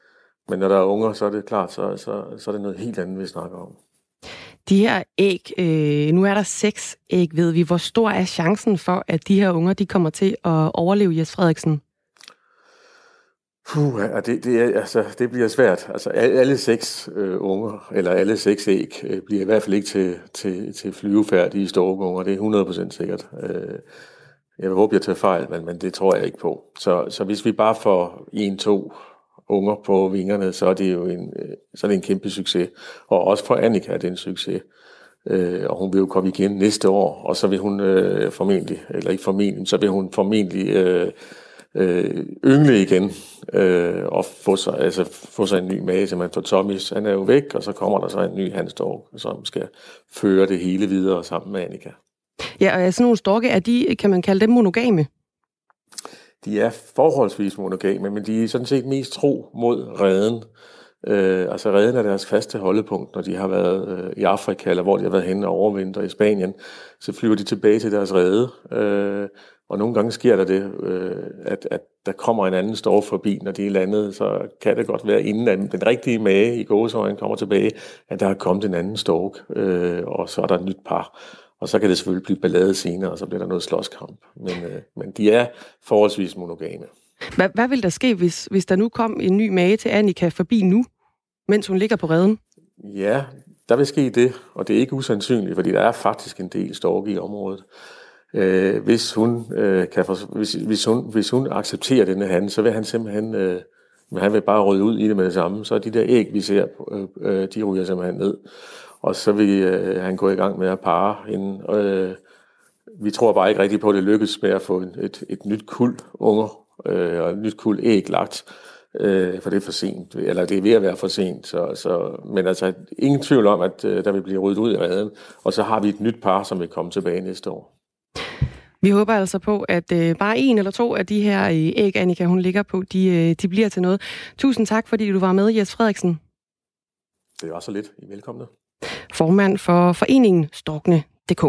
J: Men når der er unger, så er det klart, så, så, så er det noget helt andet, vi snakker om.
B: De her æg, øh, nu er der seks æg, ved vi. Hvor stor er chancen for, at de her unger de kommer til at overleve, Jes Frederiksen?
J: Puh, det, det, er, altså, det bliver svært. Altså, alle seks øh, unger, eller alle seks æg, øh, bliver i hvert fald ikke til, til, til flyvefærdige storkunger. Det er 100% sikkert. Øh, jeg vil håbe, jeg tager fejl, men, men det tror jeg ikke på. Så, så hvis vi bare får en, to unger på vingerne, så er det jo en, øh, så er det en kæmpe succes. Og også for Annika er det en succes. Øh, og hun vil jo komme igen næste år, og så vil hun øh, formentlig, eller ikke formentlig, så vil hun formentlig øh, øh, yngle igen øh, og få sig, altså, få sig en ny mage, man for Thomas, han er jo væk, og så kommer der så en ny Hans Dorg, som skal føre det hele videre sammen med Annika.
B: Ja, og sådan nogle storke, er de, kan man kalde dem monogame?
J: De er forholdsvis monogame, men de er sådan set mest tro mod redden. Øh, altså redden er deres faste holdepunkt, når de har været øh, i Afrika, eller hvor de har været henne og overvinter i Spanien. Så flyver de tilbage til deres rede, øh, og nogle gange sker der det, øh, at, at der kommer en anden stork forbi, når de er landet, så kan det godt være, inden at den rigtige mage i gåsøjen kommer tilbage, at der er kommet en anden stork, øh, og så er der et nyt par. Og så kan det selvfølgelig blive ballade senere, og så bliver der noget slåskamp. Men, øh, men de er forholdsvis monogame.
B: Hvad, hvad vil der ske, hvis, hvis der nu kom en ny mage til Annika forbi nu, mens hun ligger på redden?
J: Ja, der vil ske det, og det er ikke usandsynligt, fordi der er faktisk en del storke i området. Øh, hvis, hun, øh, kan for, hvis, hvis, hun, hvis hun accepterer denne han, så vil han simpelthen øh, han vil bare rydde ud i det med det samme. Så de der æg, vi ser, øh, øh de ryger simpelthen ned. Og så vil øh, han gå i gang med at pare hende. Øh, vi tror bare ikke rigtigt på, at det lykkes med at få et, et nyt kuld unger øh, og et nyt kuld æg lagt øh, for det er for sent, eller det er ved at være for sent. Så, så, men altså, ingen tvivl om, at øh, der vil blive ryddet ud i redden, og så har vi et nyt par, som vil komme tilbage næste år.
B: Vi håber altså på, at øh, bare en eller to af de her øh, æg, Annika, hun ligger på, de, øh, de bliver til noget. Tusind tak, fordi du var med, Jes Frederiksen.
J: Det var så lidt. I velkomne.
B: Formand for foreningen Storkene.dk.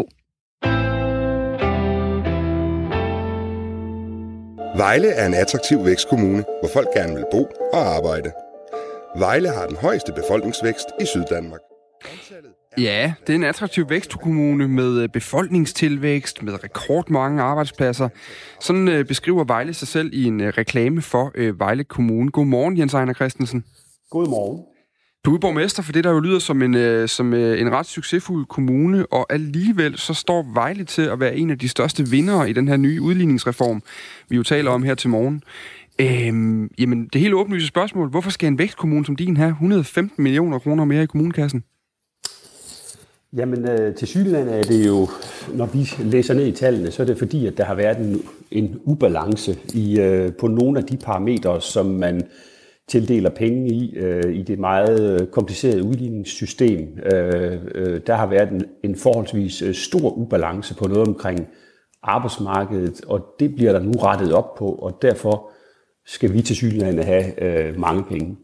K: Vejle er en attraktiv vækstkommune, hvor folk gerne vil bo og arbejde. Vejle har den højeste befolkningsvækst i Syddanmark.
A: Ja, det er en attraktiv vækstkommune med øh, befolkningstilvækst, med rekordmange arbejdspladser. Sådan øh, beskriver Vejle sig selv i en øh, reklame for Vejle Kommune. Godmorgen, Jens Ejner Christensen.
L: Godmorgen.
A: Du er borgmester for det, der jo lyder som en, øh, som øh, en ret succesfuld kommune, og alligevel så står Vejle til at være en af de største vindere i den her nye udligningsreform, vi jo taler om her til morgen. Øhm, jamen, det helt åbenlyse spørgsmål, hvorfor skal en vækstkommune som din have 115 millioner kroner mere i kommunekassen?
L: Jamen, øh, til Sydland er det jo, når vi læser ned i tallene, så er det fordi, at der har været en, en ubalance i, øh, på nogle af de parametre, som man tildeler penge i, øh, i det meget komplicerede udligningssystem. Øh, øh, der har været en, en forholdsvis øh, stor ubalance på noget omkring arbejdsmarkedet, og det bliver der nu rettet op på, og derfor skal vi til synligheden have øh, mange penge.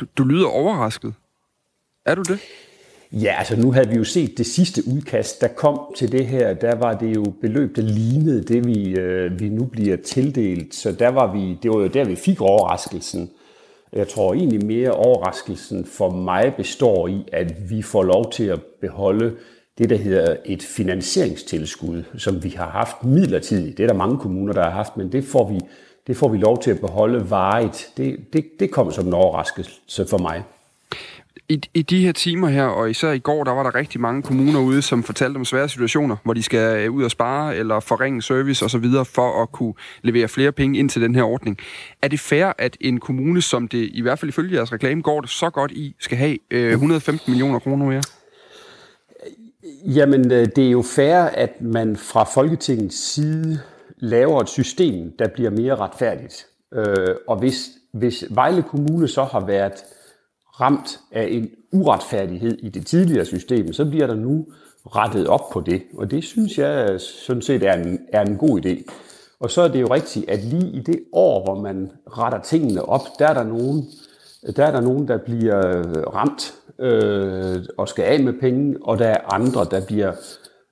A: Du, du lyder overrasket. Er du det?
L: Ja, altså nu havde vi jo set det sidste udkast, der kom til det her. Der var det jo beløb, der lignede det, vi, øh, vi nu bliver tildelt. Så der var vi, det var jo der, vi fik overraskelsen. Jeg tror egentlig mere overraskelsen for mig består i, at vi får lov til at beholde det, der hedder et finansieringstilskud, som vi har haft midlertidigt. Det er der mange kommuner, der har haft, men det får vi, det får vi lov til at beholde varigt. Det, det, det kom som en overraskelse for mig.
A: I, I de her timer her, og især i går, der var der rigtig mange kommuner ude, som fortalte om svære situationer, hvor de skal øh, ud og spare eller forringe service osv. for at kunne levere flere penge ind til den her ordning. Er det fair, at en kommune, som det i hvert fald ifølge jeres reklame går det så godt i, skal have øh, 115 millioner kroner mere?
L: Jamen, øh, det er jo fair, at man fra Folketingets side laver et system, der bliver mere retfærdigt. Øh, og hvis, hvis Vejle Kommune så har været ramt af en uretfærdighed i det tidligere system, så bliver der nu rettet op på det. Og det synes jeg sådan set er en, er en god idé. Og så er det jo rigtigt, at lige i det år, hvor man retter tingene op, der er der nogen, der, er der, nogen, der bliver ramt øh, og skal af med penge, og der er andre, der, bliver,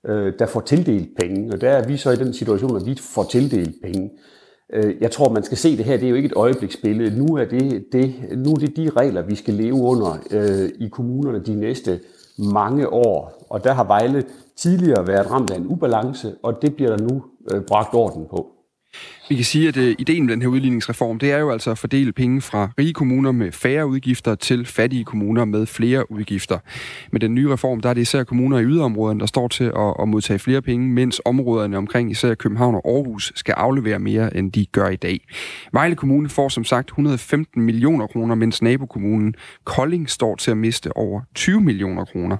L: øh, der får tildelt penge. Og der er vi så i den situation, at vi får tildelt penge. Øh, jeg tror, man skal se det her, det er jo ikke et øjebliksbillede. Nu er det, det, nu er det de regler, vi skal leve under øh, i kommunerne de næste mange år. Og der har Vejle tidligere været ramt af en ubalance, og det bliver der nu øh, bragt orden på.
A: Vi kan sige, at øh, ideen med den her udligningsreform, det er jo altså at fordele penge fra rige kommuner med færre udgifter til fattige kommuner med flere udgifter. Med den nye reform, der er det især kommuner i yderområderne, der står til at, at modtage flere penge, mens områderne omkring især København og Aarhus skal aflevere mere, end de gør i dag. Vejle Kommune får som sagt 115 millioner kroner, mens nabokommunen Kolding står til at miste over 20 millioner kroner.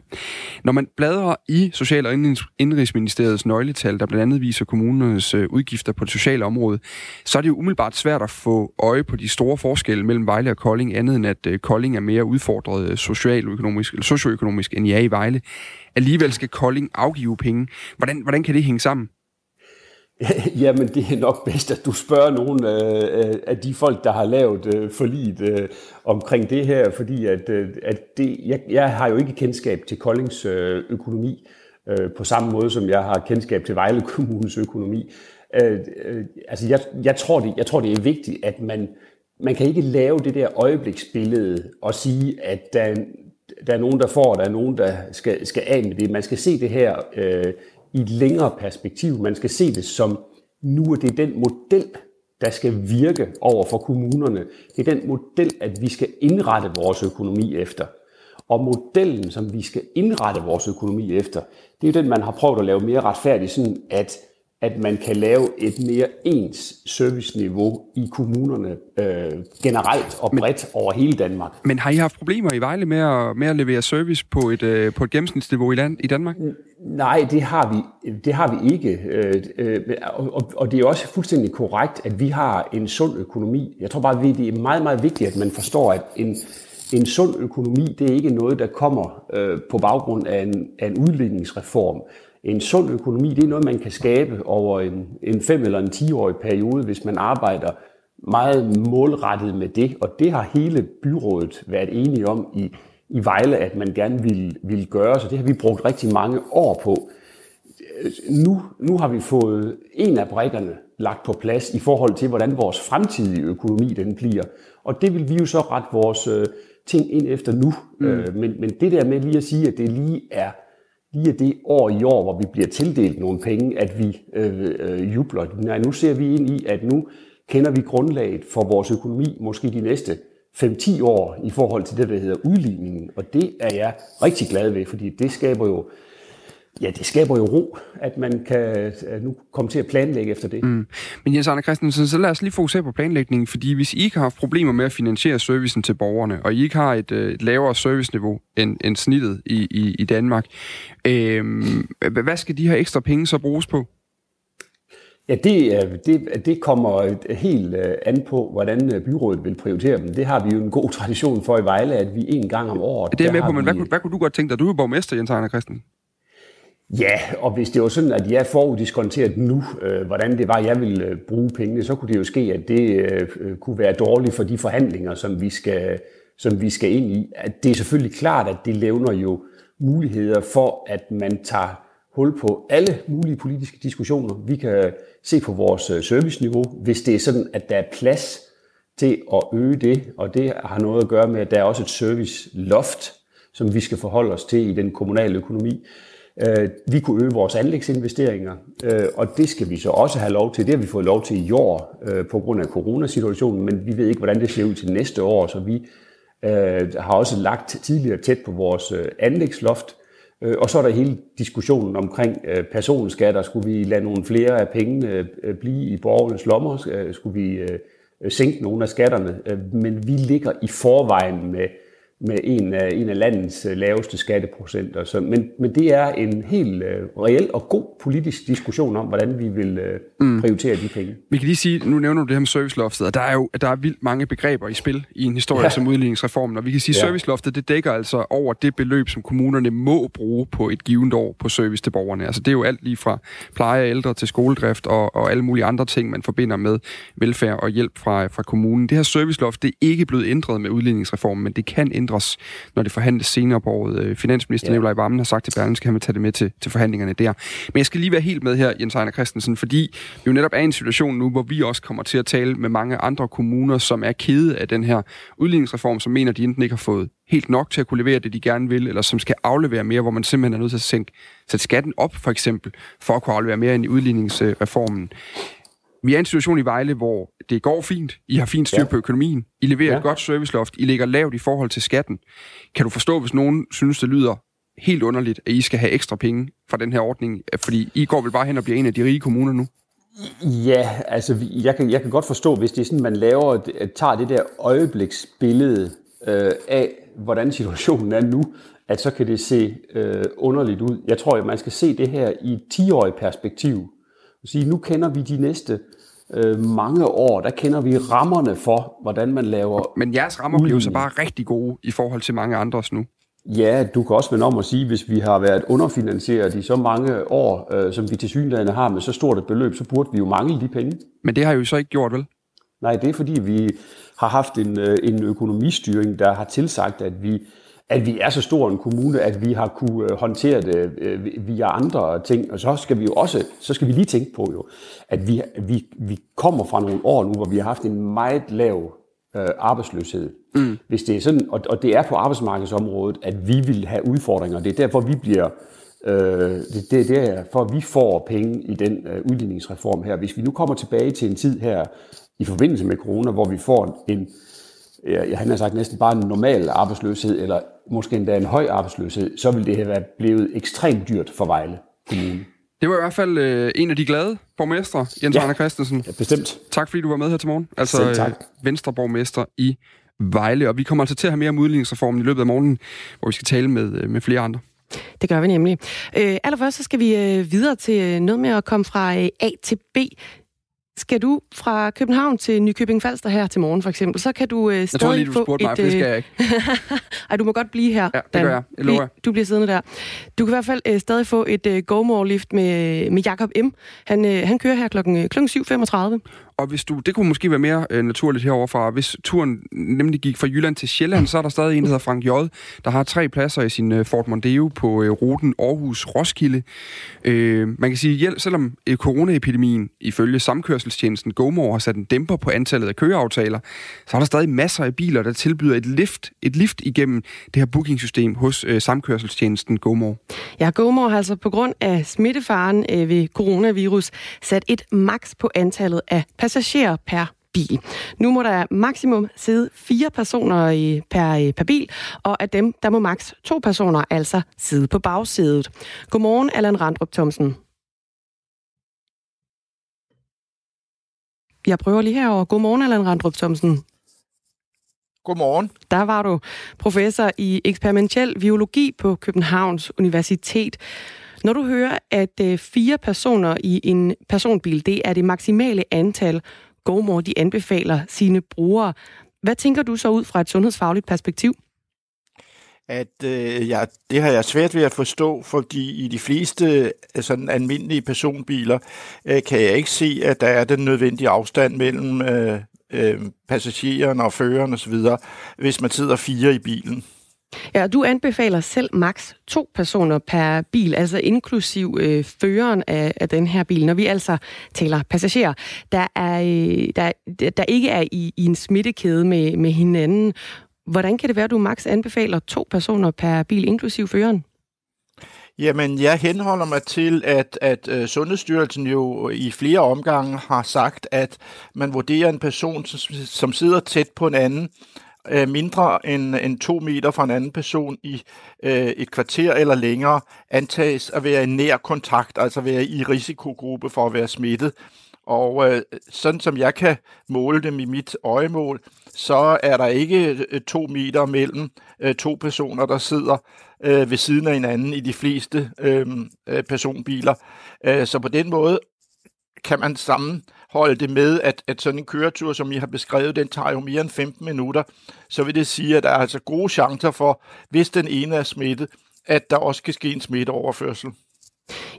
A: Når man bladrer i Social- og Indrigsministeriets nøgletal, der blandt andet viser kommunernes øh, udgifter på det sociale område, så er det jo umiddelbart svært at få øje på de store forskelle mellem Vejle og Kolding, andet end at øh, Kolding er mere udfordret øh, socialøkonomisk, eller socioøkonomisk, end I er i Vejle. Alligevel skal Kolding afgive penge. Hvordan, hvordan kan det hænge sammen?
L: Jamen, det er nok bedst, at du spørger nogle øh, øh, af de folk, der har lavet øh, forliget øh, omkring det her, fordi at, øh, at det, jeg, jeg har jo ikke kendskab til Koldings øh, økonomi øh, på samme måde, som jeg har kendskab til Vejle Kommunes økonomi. Øh, øh, altså, jeg, jeg, tror det, jeg tror, det er vigtigt, at man, man kan ikke lave det der øjebliksbillede og sige, at der, der er nogen, der får, og der er nogen, der skal, skal af med det. Man skal se det her øh, i et længere perspektiv. Man skal se det som, nu er det den model, der skal virke over for kommunerne. Det er den model, at vi skal indrette vores økonomi efter. Og modellen, som vi skal indrette vores økonomi efter, det er den, man har prøvet at lave mere retfærdig, sådan at at man kan lave et mere ens serviceniveau i kommunerne øh, generelt og bredt men, over hele Danmark.
A: Men har I haft problemer i Vejle med at, med at levere service på et, øh, på et gennemsnitsniveau i, land, i Danmark?
L: Nej, det har vi, det har vi ikke. Øh, øh, og, og det er også fuldstændig korrekt, at vi har en sund økonomi. Jeg tror bare, at det er meget, meget vigtigt, at man forstår, at en, en sund økonomi, det er ikke noget, der kommer øh, på baggrund af en, af en udligningsreform. En sund økonomi, det er noget, man kan skabe over en, en fem eller en 10-årig periode, hvis man arbejder meget målrettet med det. Og det har hele byrådet været enige om i, i Vejle, at man gerne vil, vil gøre. Så det har vi brugt rigtig mange år på. Nu, nu har vi fået en af brækkerne lagt på plads i forhold til, hvordan vores fremtidige økonomi den bliver. Og det vil vi jo så rette vores øh, ting ind efter nu. Mm. Øh, men, men det der med lige at sige, at det lige er lige det år i år, hvor vi bliver tildelt nogle penge, at vi øh, øh, jubler. Nej, nu ser vi ind i, at nu kender vi grundlaget for vores økonomi måske de næste 5-10 år i forhold til det, der hedder udligningen. Og det er jeg rigtig glad ved, fordi det skaber jo Ja, det skaber jo ro, at man kan nu komme til at planlægge efter det. Mm.
A: Men Jens Arne Christensen, så lad os lige fokusere på planlægningen, fordi hvis I ikke har haft problemer med at finansiere servicen til borgerne, og I ikke har et, øh, et lavere serviceniveau end, end snittet i, i, i Danmark, øh, hvad skal de her ekstra penge så bruges på?
L: Ja, det, det, det kommer helt øh, an på, hvordan øh, byrådet vil prioritere dem. Det har vi jo en god tradition for i Vejle, at vi en gang om året...
A: Det er med på, men vi... hvad, kunne, hvad kunne du godt tænke dig? Du er borgmester, Jens Arne Christensen.
L: Ja, og hvis det var sådan, at jeg foruddiskonteret nu, øh, hvordan det var, jeg ville øh, bruge pengene, så kunne det jo ske, at det øh, øh, kunne være dårligt for de forhandlinger, som vi skal, som vi skal ind i. At det er selvfølgelig klart, at det levner jo muligheder for, at man tager hul på alle mulige politiske diskussioner. Vi kan se på vores øh, serviceniveau, hvis det er sådan, at der er plads til at øge det, og det har noget at gøre med, at der er også et serviceloft, som vi skal forholde os til i den kommunale økonomi. Øh, vi kunne øge vores anlægsinvesteringer, øh, og det skal vi så også have lov til. Det har vi fået lov til i år øh, på grund af coronasituationen, men vi ved ikke, hvordan det ser ud til næste år, så vi har også lagt tidligere tæt på vores anlægsloft. Og så er der hele diskussionen omkring personskatter. Skulle vi lade nogle flere af pengene blive i borgernes lommer? Skulle vi sænke nogle af skatterne? Men vi ligger i forvejen med med en af, en af landets øh, laveste skatteprocenter. Så, men, men det er en helt uh, reel og god politisk diskussion om, hvordan vi vil uh, mm. prioritere de penge.
A: Vi kan lige sige, nu nævner du det her med serviceloftet, og der er jo der er vildt mange begreber i spil i en historie ja. som udligningsreformen, og vi kan sige, at ja. serviceloftet det dækker altså over det beløb, som kommunerne må bruge på et givet år på service til borgerne. Altså det er jo alt lige fra pleje af ældre til skoledrift og, og alle mulige andre ting, man forbinder med velfærd og hjælp fra, fra kommunen. Det her serviceloft, det er ikke blevet ændret med udligningsreformen, men det kan ændre ændres, når det forhandles senere på året. Øh, finansminister ja. Nikolaj Vammen har sagt til Berlingske, at han vil tage det med til, til forhandlingerne der. Men jeg skal lige være helt med her, Jens Ejner Christensen, fordi vi jo netop er i en situation nu, hvor vi også kommer til at tale med mange andre kommuner, som er kede af den her udligningsreform, som mener, de enten ikke har fået helt nok til at kunne levere det, de gerne vil, eller som skal aflevere mere, hvor man simpelthen er nødt til at sænke, sætte skatten op, for eksempel, for at kunne aflevere mere ind i udligningsreformen. Vi er i en situation i Vejle, hvor det går fint. I har fint styr på økonomien. I leverer ja. et godt serviceloft. I ligger lavt i forhold til skatten. Kan du forstå, hvis nogen synes, det lyder helt underligt, at I skal have ekstra penge fra den her ordning? Fordi I går vel bare hen og bliver en af de rige kommuner nu?
L: Ja, altså jeg kan, jeg kan godt forstå, hvis det er sådan, man laver, tager det der øjebliksbillede øh, af, hvordan situationen er nu, at så kan det se øh, underligt ud. Jeg tror, at man skal se det her i et 10-årigt perspektiv. Sige, nu kender vi de næste øh, mange år, der kender vi rammerne for, hvordan man laver...
A: Men jeres rammer bliver så bare rigtig gode i forhold til mange andres nu.
L: Ja, du kan også vende om at sige, hvis vi har været underfinansieret i så mange år, øh, som vi til synligheden har med så stort et beløb, så burde vi jo mangle de penge.
A: Men det har I jo så ikke gjort, vel?
L: Nej, det er fordi, vi har haft en, øh, en økonomistyring, der har tilsagt, at vi at vi er så stor en kommune, at vi har kunne øh, håndtere det øh, via andre ting. Og så skal vi jo også, så skal vi lige tænke på jo, at vi, vi, vi kommer fra nogle år nu, hvor vi har haft en meget lav øh, arbejdsløshed. Mm. Hvis det er sådan, og, og det er på arbejdsmarkedsområdet, at vi vil have udfordringer. Det er derfor, vi bliver Øh, det, det, det er for, at vi får penge i den øh, udligningsreform her. Hvis vi nu kommer tilbage til en tid her i forbindelse med corona, hvor vi får en, jeg, han har sagt næsten bare en normal arbejdsløshed, eller måske endda en høj arbejdsløshed, så vil det have været blevet ekstremt dyrt for Vejle Kommune.
A: Det var i hvert fald øh, en af de glade borgmestre, Jens ja, Arne Christensen.
L: Ja, bestemt.
A: Tak fordi du var med her til morgen. Altså Selv tak. Øh, Venstreborgmester i Vejle. Og vi kommer altså til at have mere om udligningsreformen i løbet af morgenen, hvor vi skal tale med, øh, med flere andre.
B: Det gør vi nemlig. Øh, allerførst så skal vi øh, videre til øh, noget med at komme fra øh, A til B. Skal du fra København til Nykøbing Falster her til morgen, for eksempel, så kan du øh, stadig
A: jeg tror lige, du spurgte et... Mig, for det skal jeg ikke.
B: Ej, du må godt blive her.
A: Ja, det gør jeg. jeg lover.
B: Du bliver siddende der. Du kan i hvert fald øh, stadig få et øh, GoMore-lift med, med Jakob M. Han, øh, han kører her klokken, øh, klokken 7.35.
A: Og hvis du, det kunne måske være mere øh, naturligt heroverfra. Hvis turen nemlig gik fra Jylland til Sjælland, så er der stadig en, der hedder Frank J., der har tre pladser i sin øh, Ford Mondeo på øh, ruten Aarhus-Roskilde. Øh, man kan sige, at selvom øh, coronaepidemien ifølge samkørselstjenesten GoMore har sat en dæmper på antallet af køreaftaler, så er der stadig masser af biler, der tilbyder et lift, et lift igennem det her bookingsystem hos øh, samkørselstjenesten GoMore.
B: Ja, GoMore har altså på grund af smittefaren øh, ved coronavirus sat et maks på antallet af passagerer per bil. Nu må der maksimum sidde fire personer i, per, per bil, og af dem, der må maks to personer altså sidde på bagsædet. Godmorgen, Allan Randrup Thomsen. Jeg prøver lige herover. Godmorgen, Allan Randrup Thomsen.
M: Godmorgen.
B: Der var du professor i eksperimentel biologi på Københavns Universitet. Når du hører, at øh, fire personer i en personbil, det er det maksimale antal, GoMore de anbefaler sine brugere, hvad tænker du så ud fra et sundhedsfagligt perspektiv?
M: at øh, ja, det har jeg svært ved at forstå, fordi i de fleste øh, sådan almindelige personbiler øh, kan jeg ikke se, at der er den nødvendige afstand mellem øh, øh, passageren og føreren osv., hvis man sidder fire i bilen.
B: Ja, du anbefaler selv maks to personer per bil, altså inklusiv øh, føreren af, af den her bil, når vi altså taler passagerer, der, er, øh, der, der ikke er i, i en smittekæde med, med hinanden. Hvordan kan det være, at du maks anbefaler to personer per bil, inklusiv føreren?
M: Jamen, jeg henholder mig til, at, at øh, Sundhedsstyrelsen jo i flere omgange har sagt, at man vurderer en person, som sidder tæt på en anden, øh, mindre end, end to meter fra en anden person i øh, et kvarter eller længere, antages at være i nær kontakt, altså være i risikogruppe for at være smittet. Og øh, sådan som jeg kan måle dem i mit øjemål, så er der ikke øh, to meter mellem øh, to personer, der sidder øh, ved siden af hinanden i de fleste øh, øh personbiler. Øh, så på den måde kan man sammen holde det med, at, at sådan en køretur, som I har beskrevet, den tager jo mere end 15 minutter. Så vil det sige, at der er altså gode chancer for, hvis den ene er smittet, at der også kan ske en smitteoverførsel.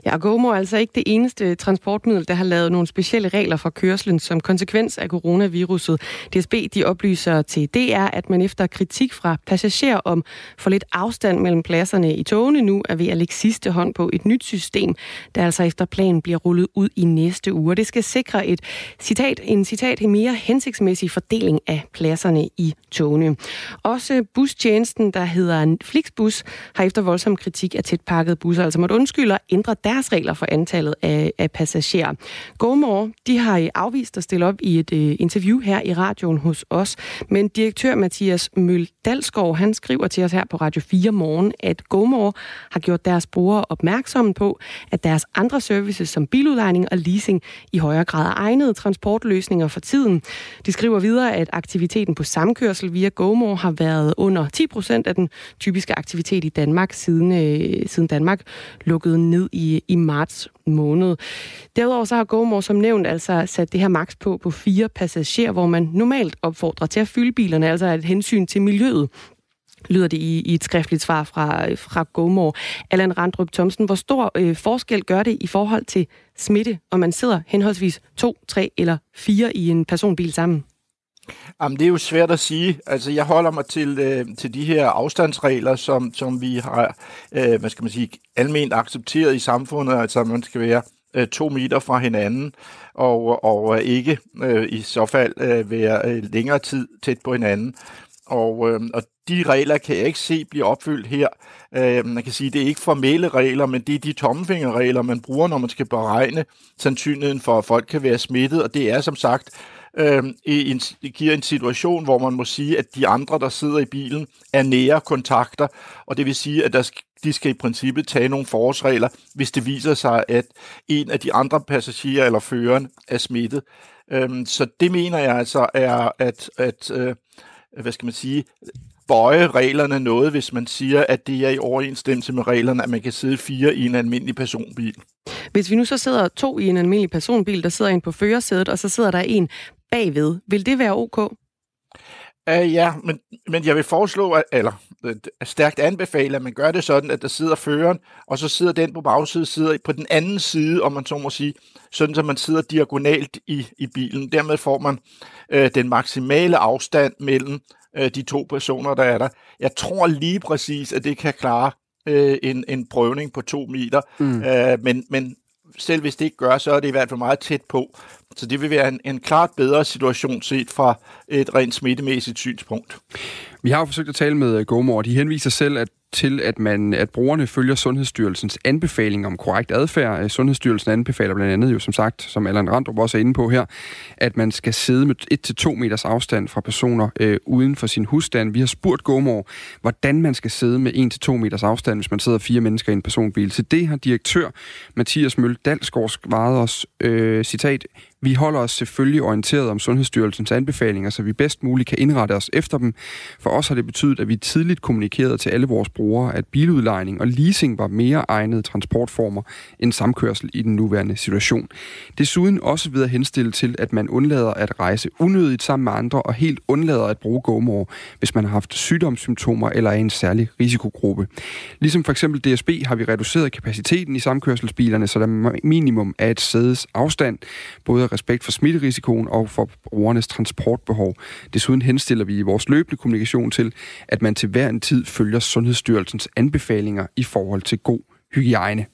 B: Ja, GoMo er altså ikke det eneste transportmiddel, der har lavet nogle specielle regler for kørslen som konsekvens af coronaviruset. DSB de oplyser til DR, at man efter kritik fra passagerer om for lidt afstand mellem pladserne i togene nu er ved at lægge sidste hånd på et nyt system, der altså efter planen bliver rullet ud i næste uge. Det skal sikre et citat, en citat en mere hensigtsmæssig fordeling af pladserne i togene. Også bustjenesten, der hedder Flixbus, har efter voldsom kritik af tætpakkede busser altså måtte undskylde ændre deres regler for antallet af, af passagerer. GoMore, de har afvist at stille op i et øh, interview her i radioen hos os, men direktør Mathias Møl Dalskov, han skriver til os her på Radio 4 morgen, at GoMore har gjort deres brugere opmærksomme på, at deres andre services som biludlejning og leasing i højere grad er egnede transportløsninger for tiden. De skriver videre, at aktiviteten på samkørsel via GoMore har været under 10 procent af den typiske aktivitet i Danmark, siden, øh, siden Danmark lukkede ned i, i marts måned. Derudover så har GoMore som nævnt altså sat det her maks på på fire passagerer, hvor man normalt opfordrer til at fylde bilerne, altså et hensyn til miljøet lyder det i, i et skriftligt svar fra, fra GoMore. Allan Randrup Thomsen, hvor stor øh, forskel gør det i forhold til smitte, om man sidder henholdsvis to, tre eller fire i en personbil sammen?
M: Jamen, det er jo svært at sige. Altså, jeg holder mig til, øh, til de her afstandsregler, som, som vi har, øh, hvad skal man sige, almindeligt accepteret i samfundet. Altså, man skal være øh, to meter fra hinanden, og, og øh, ikke øh, i så fald øh, være øh, længere tid tæt på hinanden. Og, øh, og de regler kan jeg ikke se blive opfyldt her. Øh, man kan sige, det er ikke formelle regler, men det er de tommefingerregler, man bruger, når man skal beregne sandsynligheden for, at folk kan være smittet, og det er som sagt øh, i en, giver en situation, hvor man må sige, at de andre, der sidder i bilen, er nære kontakter, og det vil sige, at der de skal i princippet tage nogle forårsregler, hvis det viser sig, at en af de andre passagerer eller føreren er smittet. Øh, så det mener jeg altså er, at, at øh, hvad skal man sige, bøje reglerne noget, hvis man siger, at det er i overensstemmelse med reglerne, at man kan sidde fire i en almindelig personbil.
B: Hvis vi nu så sidder to i en almindelig personbil, der sidder en på førersædet, og så sidder der en bagved, vil det være ok?
M: Uh, ja, men, men jeg vil foreslå, at, eller uh, stærkt anbefale, at man gør det sådan, at der sidder føreren, og så sidder den på bagsiden sidder på den anden side, om man så må sige, sådan så man sidder diagonalt i, i bilen. Dermed får man uh, den maksimale afstand mellem uh, de to personer, der er der. Jeg tror lige præcis, at det kan klare uh, en, en prøvning på to meter, mm. uh, men, men selv hvis det ikke gør, så er det i hvert fald meget tæt på. Så det vil være en, en klart bedre situation set fra et rent smittemæssigt synspunkt.
A: Vi har jo forsøgt at tale med øh, Gomor, og de henviser selv, at til, at, man, at brugerne følger Sundhedsstyrelsens anbefaling om korrekt adfærd. Øh, Sundhedsstyrelsen anbefaler blandt andet jo, som sagt, som Allan Randrup også er inde på her, at man skal sidde med 1-2 meters afstand fra personer øh, uden for sin husstand. Vi har spurgt Gomor, hvordan man skal sidde med 1-2 meters afstand, hvis man sidder fire mennesker i en personbil. Til det har direktør Mathias Mølle Dalsgaard svaret os, øh, citat, vi holder os selvfølgelig orienteret om Sundhedsstyrelsens anbefalinger, så vi bedst muligt kan indrette os efter dem. For os har det betydet, at vi tidligt kommunikerede til alle vores brugere, at biludlejning og leasing var mere egnede transportformer end samkørsel i den nuværende situation. Desuden også ved at henstille til, at man undlader at rejse unødigt sammen med andre og helt undlader at bruge gomor, hvis man har haft sygdomssymptomer eller er i en særlig risikogruppe. Ligesom for eksempel DSB har vi reduceret kapaciteten i samkørselsbilerne, så der minimum er et sædes afstand, både respekt for smitterisikoen og for brugernes transportbehov. Desuden henstiller vi i vores løbende kommunikation til, at man til hver en tid følger Sundhedsstyrelsens anbefalinger i forhold til god hygiejne.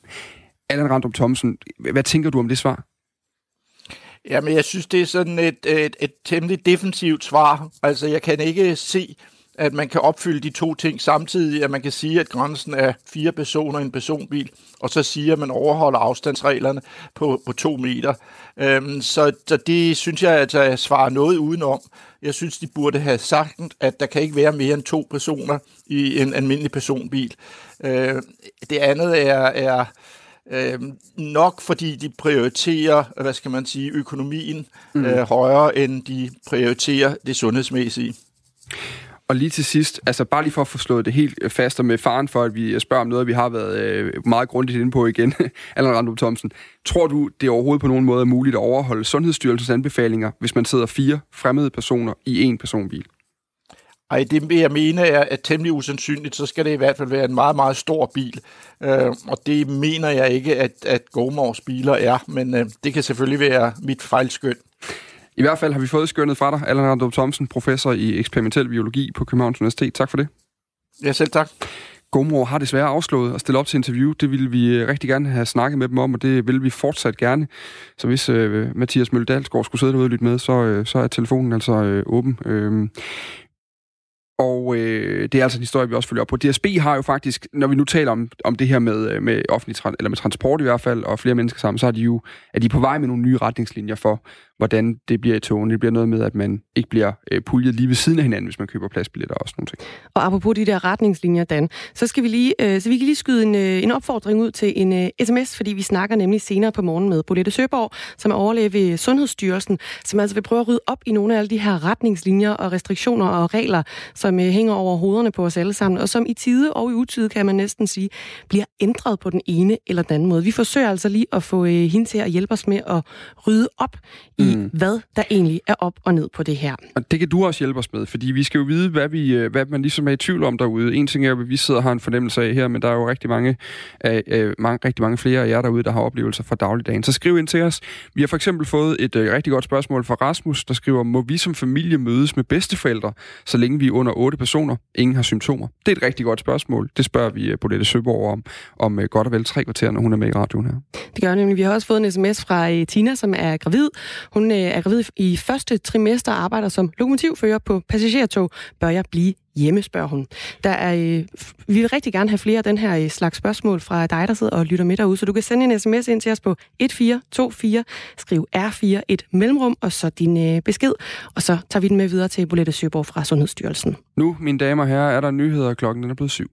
A: Allan Randrup Thomsen, hvad tænker du om det svar?
M: Jamen, jeg synes, det er sådan et, et, et temmelig defensivt svar. Altså, jeg kan ikke se, at man kan opfylde de to ting samtidig, at man kan sige, at grænsen er fire personer i en personbil, og så sige, at man overholder afstandsreglerne på, på to meter. Øhm, så, så det synes jeg altså at svare noget udenom. Jeg synes, de burde have sagt, at der kan ikke være mere end to personer i en almindelig personbil. Øh, det andet er, er øh, nok fordi de prioriterer, hvad skal man sige, økonomien mm. øh, højere, end de prioriterer det sundhedsmæssige.
A: Og lige til sidst, altså bare lige for at få slået det helt øh, fast, og med faren for, at vi øh, spørger om noget, vi har været øh, meget grundigt inde på igen, Allan Randrup Thomsen. Tror du, det overhovedet på nogen måde er muligt at overholde Sundhedsstyrelsens anbefalinger, hvis man sidder fire fremmede personer i en personbil?
M: Ej, det vil jeg mene er, at temmelig usandsynligt. Så skal det i hvert fald være en meget, meget stor bil. Øh, og det mener jeg ikke, at, at Gomors biler er. Men øh, det kan selvfølgelig være mit fejlskøn.
A: I hvert fald har vi fået skønnet fra dig, Allan Randrup Thomsen, professor i eksperimentel biologi på Københavns Universitet. Tak for det.
M: Ja, selv tak.
A: GoMore har desværre afslået at stille op til interview. Det ville vi øh, rigtig gerne have snakket med dem om, og det vil vi fortsat gerne. Så hvis øh, Mathias Møldalsgaard skulle sidde derude og lytte med, så, øh, så er telefonen altså øh, åben. Øh, Og øh, det er altså en historie, vi også følger op på. DSB har jo faktisk, når vi nu taler om, om det her med, øh, med offentlig eller med transport i hvert fald, og flere mennesker sammen, så er de jo er de på vej med nogle nye retningslinjer for, hvordan det bliver i togene. Det bliver noget med, at man ikke bliver øh, puljet lige ved siden af hinanden, hvis man køber pladsbilletter og sådan noget.
B: Og apropos de der retningslinjer, Dan, så skal vi lige, øh, så vi kan lige skyde en, øh, en opfordring ud til en øh, sms, fordi vi snakker nemlig senere på morgen med Bolette Søborg, som er overlæge ved Sundhedsstyrelsen, som altså vil prøve at rydde op i nogle af alle de her retningslinjer og restriktioner og regler, som øh, hænger over hovederne på os alle sammen, og som i tide og i utide, kan man næsten sige, bliver ændret på den ene eller den anden måde. Vi forsøger altså lige at få øh, hende til at hjælpe os med at rydde op i mm. hvad der egentlig er op og ned på det her.
A: Og det kan du også hjælpe os med, fordi vi skal jo vide, hvad, vi, øh, hvad man ligesom er i tvivl om derude. En ting er, at vi sidder og har en fornemmelse af her, men der er jo rigtig mange, øh, øh, mange, rigtig mange flere af jer derude, der har oplevelser fra dagligdagen. Så skriv ind til os. Vi har for eksempel fået et øh, rigtig godt spørgsmål fra Rasmus, der skriver, må vi som familie mødes med bedsteforældre, så længe vi er under otte personer, ingen har symptomer? Det er et rigtig godt spørgsmål. Det spørger vi øh, Bolette Søborg om, om øh, godt og vel tre kvarter, når hun er med i radioen her.
B: Det gør nemlig. Vi har også fået en sms fra øh, Tina, som er gravid. Hun øh, er gravid i første trimester og arbejder som lokomotivfører på passagertog. Bør jeg blive hjemme, spørger hun. Der er, øh, vi vil rigtig gerne have flere af den her øh, slags spørgsmål fra dig, der sidder og lytter med derude, så du kan sende en sms ind til os på 1424, skriv R4 et mellemrum, og så din øh, besked, og så tager vi den med videre til Bolette Søborg fra Sundhedsstyrelsen.
A: Nu, mine damer og herrer, er der nyheder, klokken den er blevet syv.